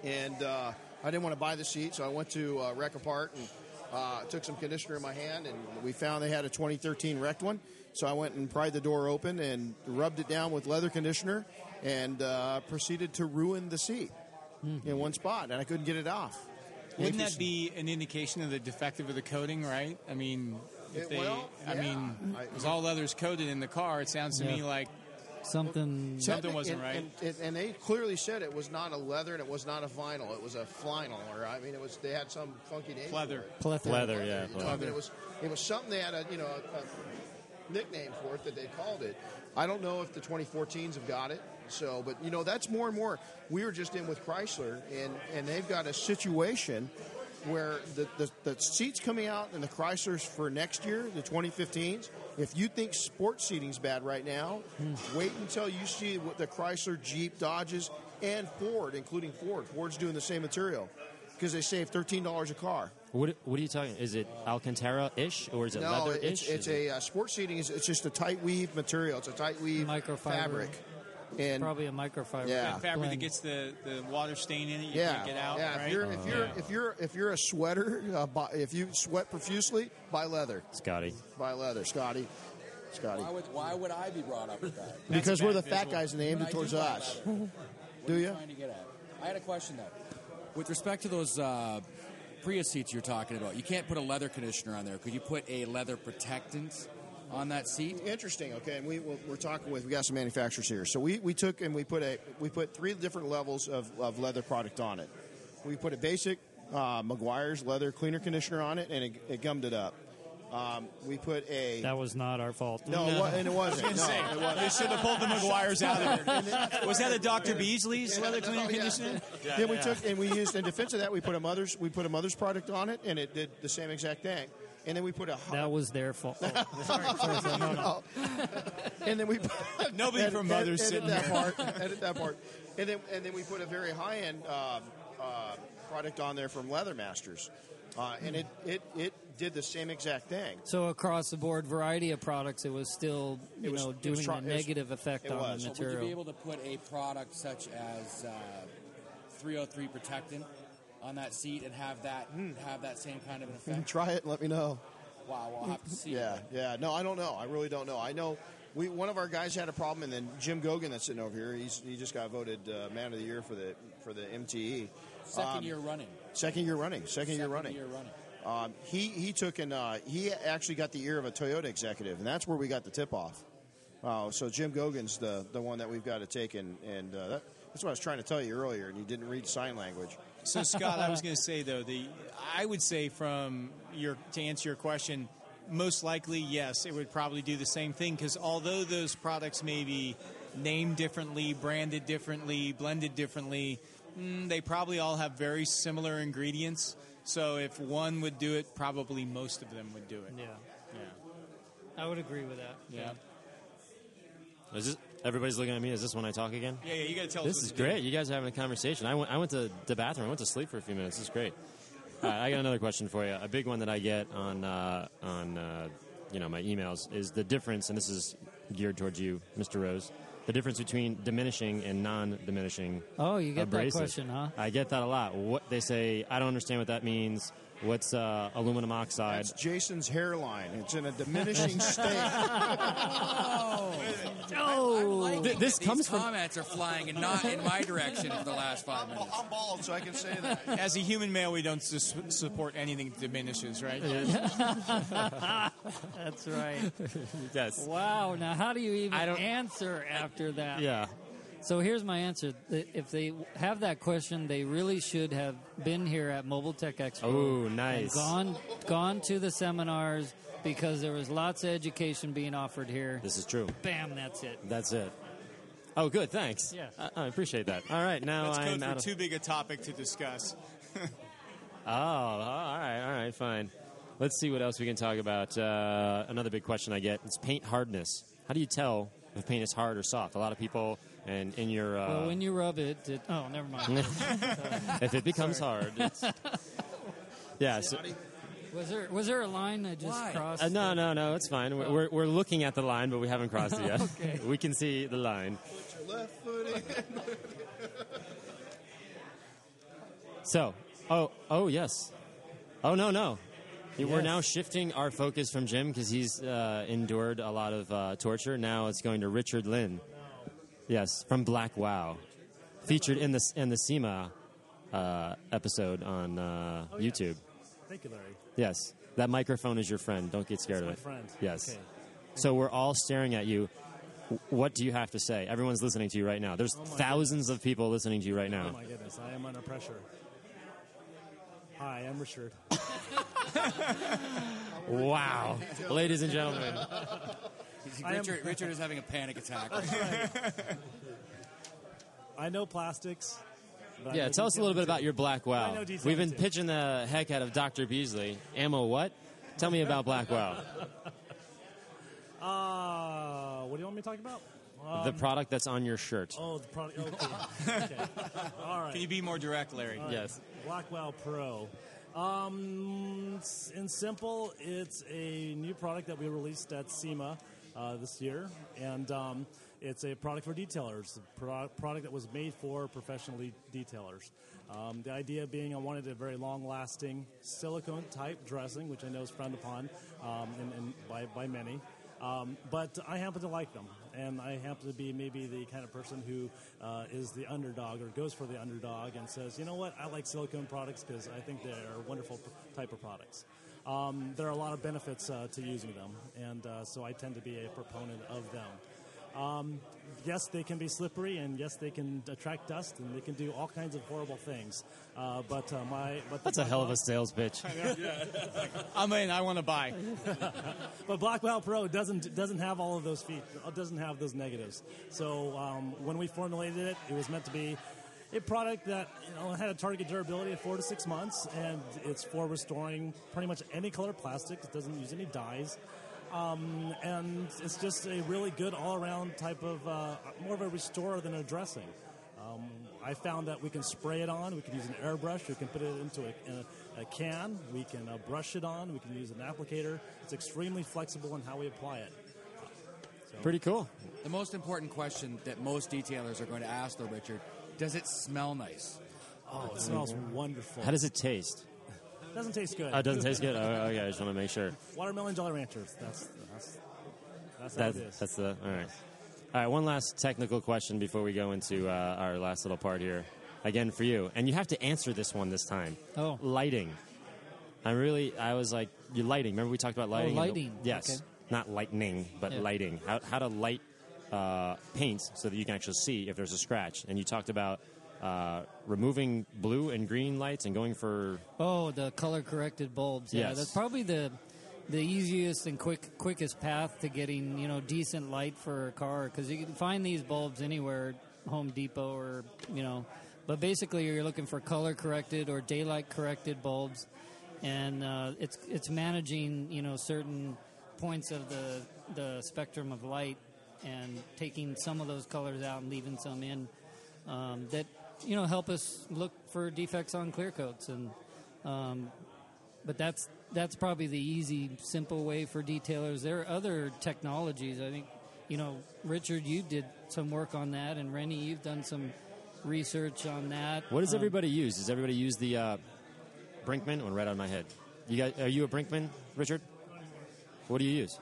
and uh, I didn't want to buy the seat, so I went to uh, Wreck Apart and uh, took some conditioner in my hand, and we found they had a 2013 wrecked one. So I went and pried the door open and rubbed it down with leather conditioner, and uh, proceeded to ruin the seat in one spot, and I couldn't get it off. Wouldn't that be an indication of the defective of the coating, right? I mean, if It- they, well, I mean, I- because all leather's coated in the car, it sounds to me like something. Something wasn't and, right. And, and, and they clearly said it was not a leather and it was not a vinyl. It was a flannel, or I mean, it was. They had some funky name. for Leather. it. Plethora. Leather, yeah. You know, I mean, it was it was something they had a you know a, a nickname for it that they called it. I don't know if the 2014s have got it. So, but you know that's more and more. We were just in with Chrysler, and and they've got a situation where the, the, the seats coming out in the Chryslers for next year, the 2015s. If you think sports seating's bad right now, wait until you see what the Chrysler, Jeep, Dodges, and Ford, including Ford. Ford's doing the same material because they save thirteen dollars a car. What, what are you talking? Is it Alcantara-ish or is it No, leather-ish? it's, it's a uh, sports seating. Is it's just a tight weave material. It's a tight weave Microfiber. fabric, and Probably a microfiber. Yeah. that fabric that gets the, the water stain in it, you yeah, can't get out, yeah. right? If you're if you're yeah. if you're if you're a sweater, uh, buy, if you sweat profusely, buy leather. Scotty. Buy leather, Scotty. Scotty? Why would, why would I be brought up with that? Because we're the bad fat guys and they aimed it towards do us. Do are you? trying to get at? I had a question though. With respect to those uh, Prius seats you're talking about, you can't put a leather conditioner on there. Could you put a leather protectant on that seat? Interesting. Okay, and we we're we're talking with we got some manufacturers here. So we, we took and we put a we put three different levels of, of leather product on it. We put a basic uh, Meguiar's leather cleaner conditioner on it, and it, it gummed it up. Um, we put a That was not our fault. no, it and it wasn't. No, it wasn't. They should have pulled the Meguiar's out of there. Was that a Dr. Beasley's leather cleaner Oh, yeah. conditioner? then we took and we used in defense of that we put a mother's we put a mother's product on it, and it did the same exact thing. And then we put a That was their fault. Oh, sorry, sorry, sorry, no, no. and then we Nobody edit- from Mother's edit, sitting that part, edit that part, and then and then we put a very high end um, uh, product on there from Leather Masters, uh, and it, it it did the same exact thing. So across the board, variety of products, it was still you It was- know doing try- a it was- negative effect on was. the So Would you be able to put a product such as uh, 303 protectant on that seat and have that have that same kind of an effect? Try it and let me know. Wow, we'll have to see. Yeah, yeah. No, I don't know. I really don't know. I know we one of our guys had a problem, and then Jim Gogan that's sitting over here. He's he just got voted uh, man of the year for the for the MTE. Second Um, year running. Second year running. Second, year Second running. year running. Um, he he took and uh, he actually got the ear of a Toyota executive, and that's where we got the tip off. Uh, so Jim Gogan's the the one that we've got to take, and and uh, that, that's what I was trying to tell you earlier, and you didn't read sign language. So Scott, I was going to say though, the I would say from your to answer your question, most likely yes, it would probably do the same thing because although those products may be named differently, branded differently, blended differently, mm, they probably all have very similar ingredients. So if one would do it, probably most of them would do it. Yeah, Yeah. I would agree with that. Yeah. Is this, everybody's looking at me. Is this when I talk again? Yeah, yeah, you got to tell This us. is what to do. great. You guys are having a conversation. I went, I went to the bathroom. I went to sleep for a few minutes. This is great. All right, I got another question for you. A big one that I get on uh, on uh, you know my emails is the difference, and this is geared towards you, Mr. Rose. The difference between diminishing and non-diminishing. Oh, you get that question, huh? I get that a lot. What they say, I don't understand what that means. What's uh, aluminum oxide? That's Jason's hairline. It's in a diminishing state. Oh, no. Th- this these comes from- comments are flying and not in my direction for the last five minutes. I'm bald, so I can say that. As a human male, we don't sus- support anything that diminishes, right? that's right. yes. Wow. Now, how do you even I don't- answer after that? Yeah. So here's my answer. If they have that question, they really should have been here at Mobile Tech Expo. Oh, and nice. gone, gone to the seminars because there was lots of education being offered here. This is true. Bam, that's it. That's it. Oh, good. Thanks. Yeah. I, I appreciate that. All right, now That's I'm code out for of. too big a topic to discuss. Oh, all right, all right, fine. Let's see what else we can talk about. Uh, another big question I get is paint hardness. How do you tell if paint is hard or soft? A lot of people, and in your uh, Well, when you rub it, it oh, never mind. if it becomes hard, it's, yeah. So, was there was there a line that just Why? crossed? uh, no, no, no, it's fine. We're, we're, we're looking at the line, but we haven't crossed it yet. Okay. We can see the line. Put your Left foot in. So, oh, oh, yes. Oh, no, no. We're now shifting our focus from Jim because he's uh, endured a lot of uh, torture. Now it's going to Richard Lynn. Yes, from Black Wow, featured in the in the SEMA uh, episode on uh, Oh, yes. YouTube. Thank you, Larry. Yes, that microphone is your friend. Don't get scared That's of my it. friend. Yes. Okay. So we're all staring at you. What do you have to say? Everyone's listening to you right now. There's Oh, thousands of people listening to you right now. Oh my goodness, I am under pressure. Hi, I'm Richard. Wow, ladies and gentlemen. I am- Richard, Richard is having a panic attack. I know plastics. but Yeah, know tell us a little bit about your Black I Wow. know detail We've been too. pitching the heck out of Dr. Beasley. Ammo what? Tell me about Black Wow. Uh, what do you want me to talk about? Um, the product that's on your shirt. oh, the product. Okay. okay. All right. Can you be more direct, Larry? Yes. Black Wow Pro. Um, in simple, it's a new product that we released at SEMA uh, this year, and um, it's a product for detailers. A pro- product that was made for professional de- detailers. Um, the idea being, I wanted a very long-lasting silicone type dressing, which I know is frowned upon um, in, in, by, by many. Um, but I happen to like them, and I happen to be maybe the kind of person who uh, is the underdog or goes for the underdog and says, you know what, I like silicone products because I think they're wonderful pr- type of products. Um, there are a lot of benefits uh, to using them, and uh, so I tend to be a proponent of them. Um, yes, they can be slippery, and yes, they can attract dust, and they can do all kinds of horrible things. Uh, but uh, my but That's a hell of a sales pitch. I'm in. I want to buy. but Black Wow Pro doesn't doesn't have all of those feet. Doesn't have those negatives. So um, when we formulated it, it was meant to be a product that you know had a target durability of four to six months, and it's for restoring pretty much any color plastic. It doesn't use any dyes. Um, and it's just a really good all-around type of uh, more of a restorer than a dressing. Um, I found that we can spray it on. We can use an airbrush. We can put it into a, in a, a can. We can uh, brush it on. We can use an applicator. It's extremely flexible in how we apply it. Pretty cool. The most important question that most detailers are going to ask, though, Richard, does it smell nice? Oh, it smells wonderful. How does it taste? It doesn't taste good. Oh, it doesn't taste good. Oh, okay, I just want to make sure. Watermelon Jolly Ranchers. That's that's that's how That's it is. that's the all right. All right, one last technical question before we go into uh, our last little part here. Again for you, and you have to answer this one this time. Oh. lighting. I really, I was like, you lighting. Remember we talked about lighting? Oh, lighting. Yes, Okay. not lightning, but Yeah. lighting. How, how to light uh, paint so that you can actually see if there's a scratch. And you talked about uh, removing blue and green lights and going for Oh, the color corrected bulbs. Yeah, Yes. that's probably the the easiest and quick quickest path to getting you know decent light for a car because you can find these bulbs anywhere, Home Depot or you know, but basically you're looking for color corrected or daylight corrected bulbs, and uh, it's it's managing you know certain points of the the spectrum of light and taking some of those colors out and leaving some in um, that you know help us look for defects on clear coats and um, but that's that's probably the easy simple way for detailers there are other technologies i think you know richard you did some work on that and renny you've done some research on that What does Um, everybody use? Does everybody use the uh, Brinkmann? One right of my head. You guys, are you a Brinkmann, Richard? What do you use?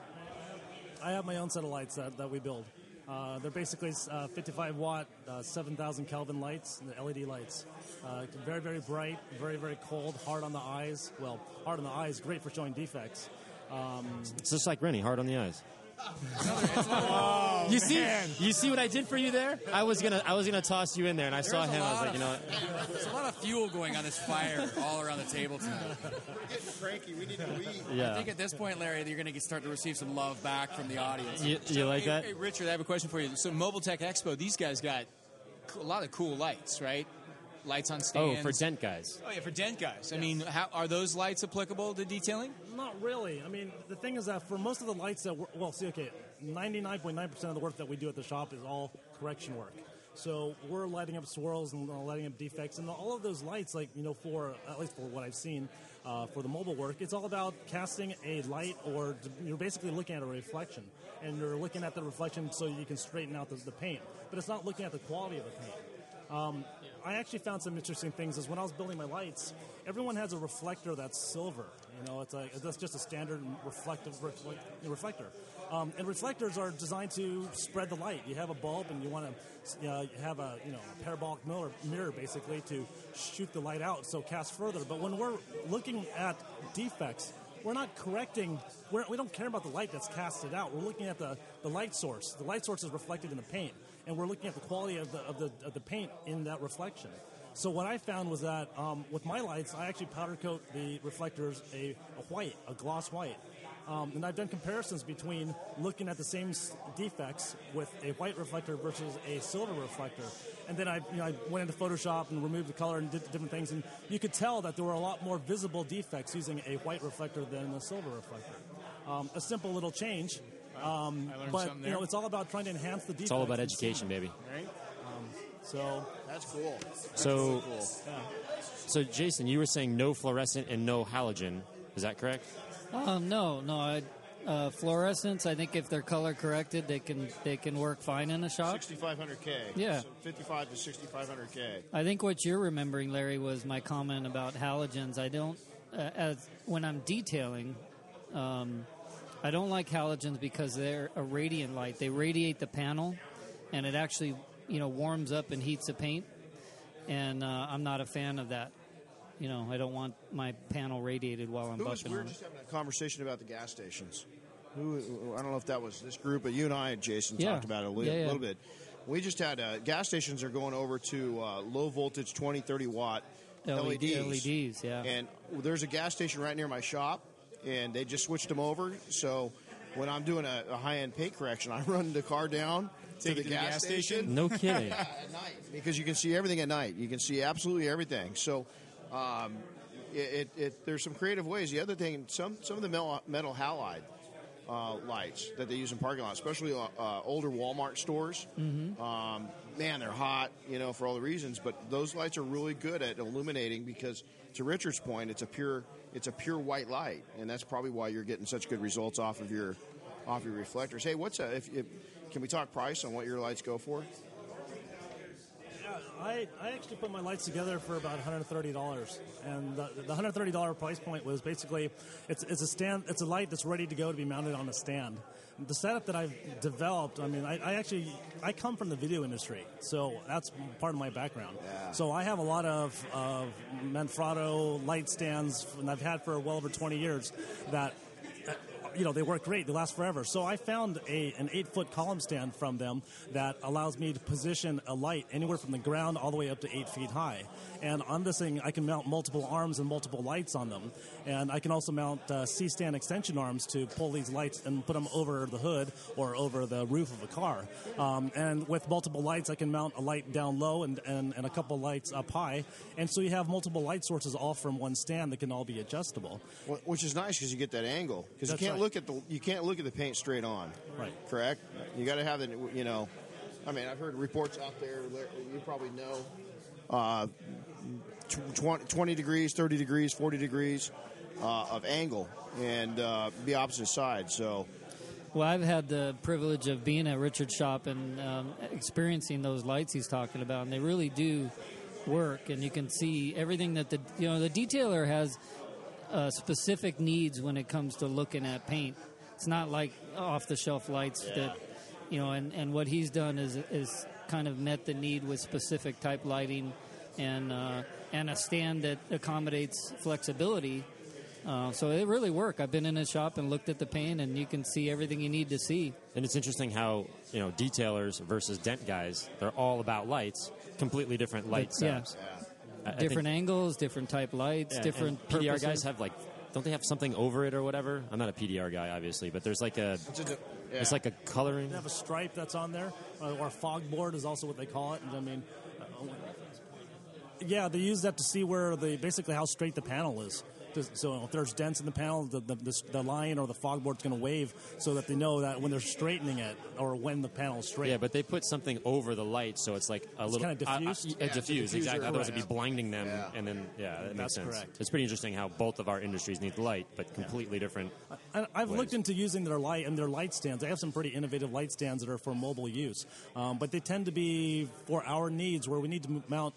I have my own set of lights that, that we build. Uh, they're basically uh, 55 watt, uh, 7,000 Kelvin lights, the LED lights. Uh, very, very bright, very, very cold, hard on the eyes. Well, hard on the eyes, great for showing defects. Um, It's just like Renny, hard on the eyes. You see, you see what I did for you there? I was gonna, I was gonna toss you in there, and I saw There's a him. I was lot like, you know, what? There's a lot of fuel going on this fire all around the table tonight. We're Getting cranky. We need to leave. Yeah. I think at this point, Larry, you're going to start to receive some love back from the audience. You, you like hey, that? Hey, Richard, I have a question for you. So, Mobile Tech Expo, these guys got a lot of cool lights, right? Lights on stage. Oh, for dent guys. Oh yeah, for dent guys. I mean, how, are those lights applicable to detailing? Not really. I mean, the thing is that for most of the lights that we're, well, see, okay, 99.9% of the work that we do at the shop is all correction work. So we're lighting up swirls and uh, lighting up defects, and all of those lights, like you know, for at least for what I've seen uh, for the mobile work, it's all about casting a light, or you're basically looking at a reflection, and you're looking at the reflection so you can straighten out the, the paint. But it's not looking at the quality of the paint. Um, I actually found some interesting things. Is when I was building my lights, everyone has a reflector that's silver. You know, it's a that's just a standard reflective refle- reflector. Um, and reflectors are designed to spread the light. You have a bulb, and you want to uh, have a you know a parabolic mirror, mirror basically to shoot the light out, so cast further. But when we're looking at defects, we're not correcting. We're, we don't care about the light that's casted out. We're looking at the, the light source. The light source is reflected in the paint, and we're looking at the quality of the of the, of the paint in that reflection. So what I found was that um, with my lights, I actually powder coat the reflectors a, a white, a gloss white. Um, and I've done comparisons between looking at the same defects with a white reflector versus a silver reflector. And then I, you know, I went into Photoshop and removed the color and did different things. And you could tell that there were a lot more visible defects using a white reflector than a silver reflector. Um, a simple little change. Um, I learned but something you know, it's all about trying to enhance the defects. It's all about education, baby. Right? Um, so That's cool. That's So- really cool. So, Jason, you were saying no fluorescent and no halogen. Is that correct? Um, no, no. I, uh, fluorescents. I think if they're color corrected, they can they can work fine in a shop. 6500K. Yeah. So 55 to 6500K. I think what you're remembering, Larry, was my comment about halogens. I don't, uh, as when I'm detailing, um, I don't like halogens because they're a radiant light. They radiate the panel, and it actually, you know, warms up and heats the paint. And uh, I'm not a fan of that. You know, I don't want my panel radiated while I'm Who was, bucking we were on it. just having a conversation about the gas stations. Who, I don't know if that was this group, but you and I, Jason, Yeah. talked about it a li- Yeah, yeah. little bit. We just had uh, gas stations are going over to uh, low voltage 20, 30 watt LED LEDs. LEDs, yeah. And there's a gas station right near my shop, and they just switched them over. So when I'm doing a, a high end paint correction, I run the car down Take to the to the gas, gas station. station? No kidding. at night because you can see everything at night. You can see absolutely everything. So, um, it, it, it, there's some creative ways. The other thing, some some of the metal, metal halide uh, lights that they use in parking lots, especially uh, uh, older Walmart stores. Um, man, they're hot, you know, for all the reasons. But those lights are really good at illuminating because, to Richard's point, it's a pure it's a pure white light, and that's probably why you're getting such good results off of your off your reflectors. Hey, what's a if, if can we talk price on what your lights go for? I, I actually put my lights together for about $130, and the, the $130 price point was basically it's, it's a stand, it's a light that's ready to go to be mounted on a stand. The setup that I've developed, I mean, I, I actually I come from the video industry, so that's part of my background. So I have a lot of, of Manfrotto light stands, and I've had for well over 20 years that you know they work great they last forever. So i found a an eight foot column stand from them that allows me to position a light anywhere from the ground all the way up to eight feet high. And on this thing i can mount multiple arms and multiple lights on them. And i can also mount uh, c-stand extension arms to pull these lights and put them over the hood or over the roof of a car. Um, and with multiple lights i can mount a light down low and, and, and a couple lights up high. And so you have multiple light sources all from one stand that can all be adjustable. Wh- Which is nice because you get that angle. Because you can't. Look at the you can't look at the paint straight on. Right. Correct. You got to have it. You know, I mean, I've heard reports out there. You probably know. Uh, 20, 20 degrees, 30 degrees, 40 degrees uh, of angle, and uh, be opposite sides. So, Well, I've had the privilege of being at Richard's shop and um, experiencing those lights he's talking about, and they really do work. And you can see everything that the you know the detailer has uh, specific needs when it comes to looking at paint. It's not like off the shelf lights that you know. And, and what he's done is is kind of met the need with specific type lighting and uh, and a stand that accommodates flexibility. Uh, so it really worked. I've been in his shop and looked at the paint, and you can see everything you need to see. And it's interesting how you know detailers versus dent guys. They're all about lights. Completely different light But, yeah. setups. I- I different think- angles, different type lights, yeah, different PDR purposes. guys have like. Don't they have something over it or whatever? I'm not a PDR guy, obviously, but there's like a. it's, yeah. It's like a coloring. They have a stripe that's on there, uh, or fog board is also what they call it. And I mean, uh, yeah, they use that to see where the basically how straight the panel is. Just- So if there's dents in the panel, the, the, the, the line or the fog board's going to wave so that they know that when they're straightening it or when the panel's straight. Yeah, but they put something over the light, so it's like a little kinda I- I- diffused? yeah, Yeah, it's diffused, diffuser, exactly. Otherwise, it'd be right. blinding them, Yeah. and then yeah, that makes That's sense. correct. It's pretty interesting how both of our industries need light, but completely different. And I've ways. looked into using their light and their light stands. They have some pretty innovative light stands that are for mobile use, um, but they tend to be for our needs where we need to mount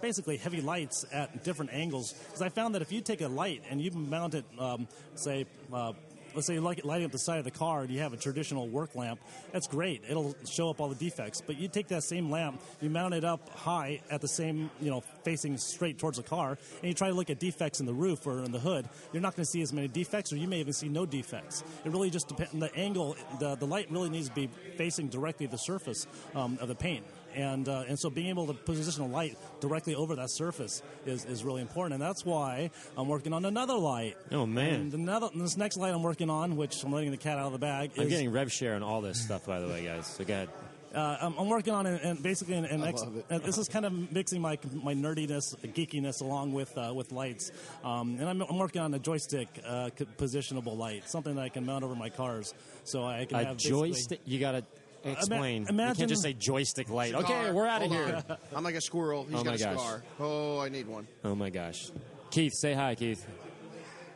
basically heavy lights at different angles. Because I found that if you take a light and you mount it, um, say. Uh, Let's say you like it lighting up the side of the car and you have a traditional work lamp. That's great. It'll show up all the defects. But you take that same lamp, you mount it up high at the same, you know, facing straight towards the car, and you try to look at defects in the roof or in the hood. You're not going to see as many defects, or you may even see no defects. It really just depends. On the angle, the the light really needs to be facing directly the surface um, of the paint. And, uh, and so being able to position a light directly over that surface is, is really important. And that's why I'm working on another light. Oh, man. And another, this next light I'm working on, which I'm letting the cat out of the bag, I'm getting rev share on all this stuff, by the way, guys. So go ahead. uh, I'm, I'm working on and basically, an, an ex- and this is kind of mixing my my nerdiness, geekiness, along with uh, with lights. Um, and I'm, I'm working on a joystick uh, positionable light, something that I can mount over my cars, so I can A have basically- joystick. You gotta explain. you imagine- can't just say joystick light. Okay, we're out of here. on. I'm like a squirrel. He's Oh got a gosh. scar. Oh, I need one. Oh my gosh, Keith, say hi, Keith.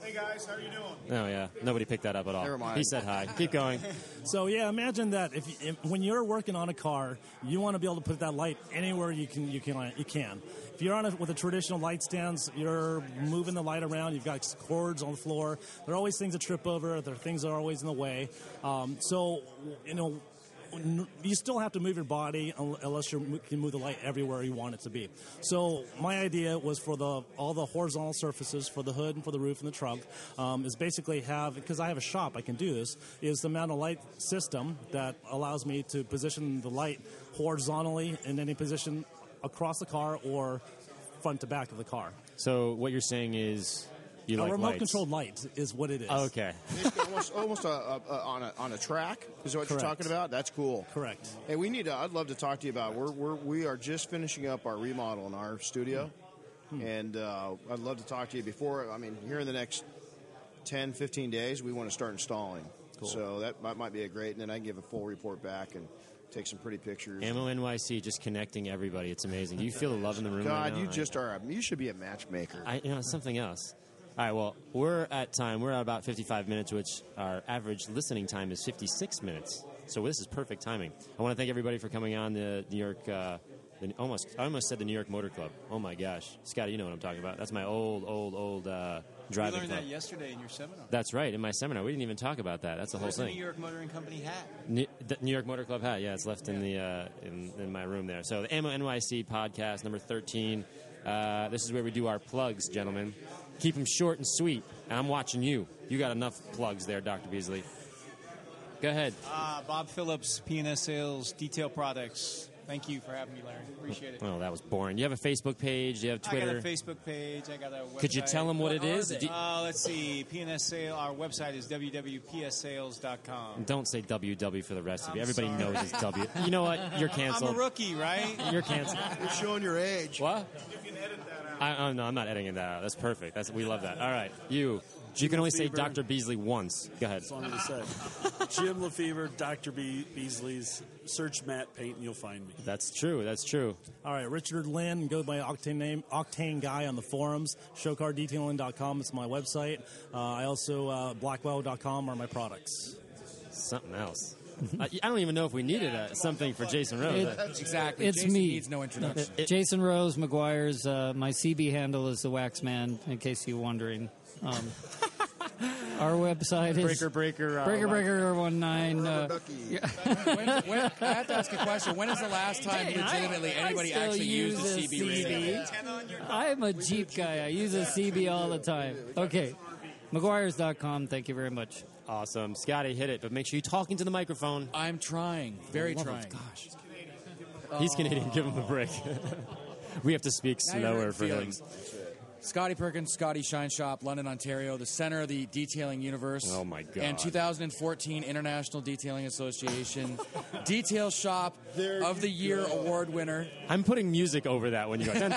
Hey guys, how are you doing? Oh yeah, nobody picked that up at all. Never mind. He said hi. Keep going. So yeah, imagine that if, if when you're working on a car, you want to be able to put that light anywhere you can. You can. You can. If you're on a, with a traditional light stands, you're moving the light around. You've got cords on the floor. There are always things to trip over. There are things that are always in the way. Um, so you know. You still have to move your body unless you can move the light everywhere you want it to be. So my idea was for the all the horizontal surfaces for the hood and for the roof and the trunk um, is basically have because I have a shop I can do this is the mount a light system that allows me to position the light horizontally in any position across the car or front to back of the car. So what you're saying is you a like remote lights. controlled light is what it is. Oh, okay. Almost almost a, a, a, on a on a track is that what Correct. you're talking about. That's cool. Correct. Hey, we need. To, I'd love to talk to you about. We're, we're we are just finishing up our remodel in our studio, Hmm. and uh, I'd love to talk to you before. I mean, here in the next 10, 15 days, we want to start installing. Cool. So that might, might be a great, and then I can give a full report back and take some pretty pictures. Ammo NYC just connecting everybody. It's amazing. Do you feel the love in the room? right God, now? you just are. A, you should be a matchmaker. I, you know, something else. All right, well, we're at time. We're at about 55 minutes, which our average listening time is 56 minutes. So this is perfect timing. I want to thank everybody for coming on the New York. Uh, the, almost, I almost said the New York Motor Club. Oh my gosh, Scotty, you know what I'm talking about. That's my old, old, old uh, driving learned club. that yesterday in your seminar. That's right. In my seminar, we didn't even talk about that. That's the whole Where's the thing. New York Motoring Company hat? New, the New York Motor Club hat. Yeah, it's left in the uh, in, in my room there. So the Ammo NYC podcast number thirteen. Uh, this is where we do our plugs, gentlemen. Keep them short and sweet. And I'm watching you. You got enough plugs there, Doctor Beasley. Go ahead. Uh, Bob Phillips, PNS Sales, Detail Products. Thank you for having me, Larry. Appreciate it. Oh, that was boring. Do you have a Facebook page? Do you have I Twitter? got a Facebook page. I got a website. Could you tell them what it is? Do- Uh, let's see. PNS Sale. Our website is www.pssales.com. Don't say WW for the rest of you. I'm Everybody sorry. knows it's W. You know what? You're canceled. I'm canceled. a rookie, right? You're canceled. You're showing your age. What? I, oh, no, I'm not editing that out. That's perfect. That's we love that. All right, you. You can only say Dr. Beasley once. Go ahead. That's all I'm going to say. Jim Lefevre, Dr. B- Beasley's. Search Matte Paint and you'll find me. That's true. That's true. All right, Richard Lynn, go by Octane name, Octane Guy on the forums. Showcardetailing.com is my website. Uh, I also, uh, blackwow.com are my products. Something else. I, I don't even know if we needed a, something for Jason Rose. It- Exactly. It's Jason me. needs no introduction. Jason Rose Meguiar's. Uh, my CB handle is the Wax Man. In case you're wondering, um, our website is breaker, breaker, uh, breaker breaker one nine. Uh, when, when, I have to ask a question. When is the last time Hey, legitimately I anybody still actually used a use CB radio? I'm a Jeep guy. I use a CB all the time. Okay, Meguiars.com. Thank you very much. Awesome. Scotty, hit it, but make sure you talk into the microphone. I'm trying. Very Love of trying. Gosh. He's Canadian. Give him the break. we have to speak slower hurting for him. Scotty Perkins, Scotty Shine Shop, London, Ontario, the center of the detailing universe. Oh my God! And 2014 International Detailing Association Detail Shop there of the Year go. award winner. I'm putting music over that when you go. and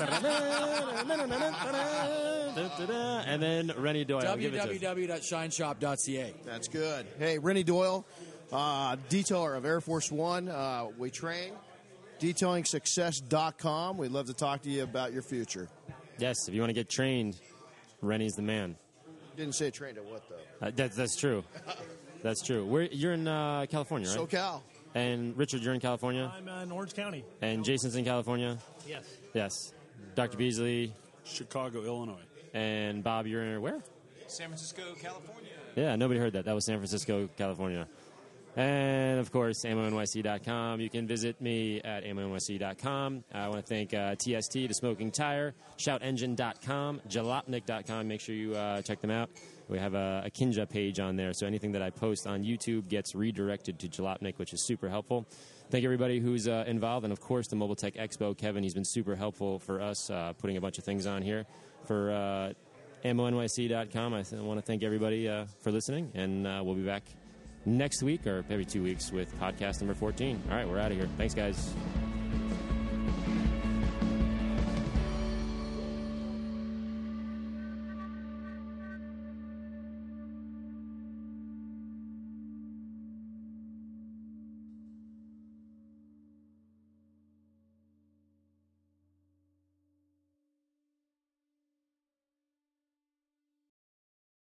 then Renny Doyle. www.shineshop.ca. That's good. Hey, Renny Doyle, uh, detailer of Air Force One. Uh, we train. DetailingSuccess.com. We'd love to talk to you about your future. Yes, if you want to get trained, Renny's the man. Didn't say trained at what, though? Uh, that, that's true. That's true. Where you're in uh, California, right? SoCal. and Richard, you're in California, I'm uh, in Orange County. and Jason's in California. Yes. Yes. Dr. Beasley Chicago, Illinois. and Bob, you're in where? San Francisco, California. Yeah, nobody heard that. That was San Francisco, California. And of course, ammonyc.com. You can visit me at ammonyc.com. I want to thank uh, TST, The Smoking Tire, shoutengine.com, jalopnik.com. Make sure you uh, check them out. We have a, a Kinja page on there, so anything that I post on YouTube gets redirected to Jalopnik, which is super helpful. Thank everybody who's uh, involved, and of course, the Mobile Tech Expo. Kevin, he's been super helpful for us, uh, putting a bunch of things on here. For uh, ammonyc.com, I th- want to thank everybody uh, for listening, and uh, we'll be back next week or every two weeks with podcast number 14. All right, we're out of here. Thanks, guys.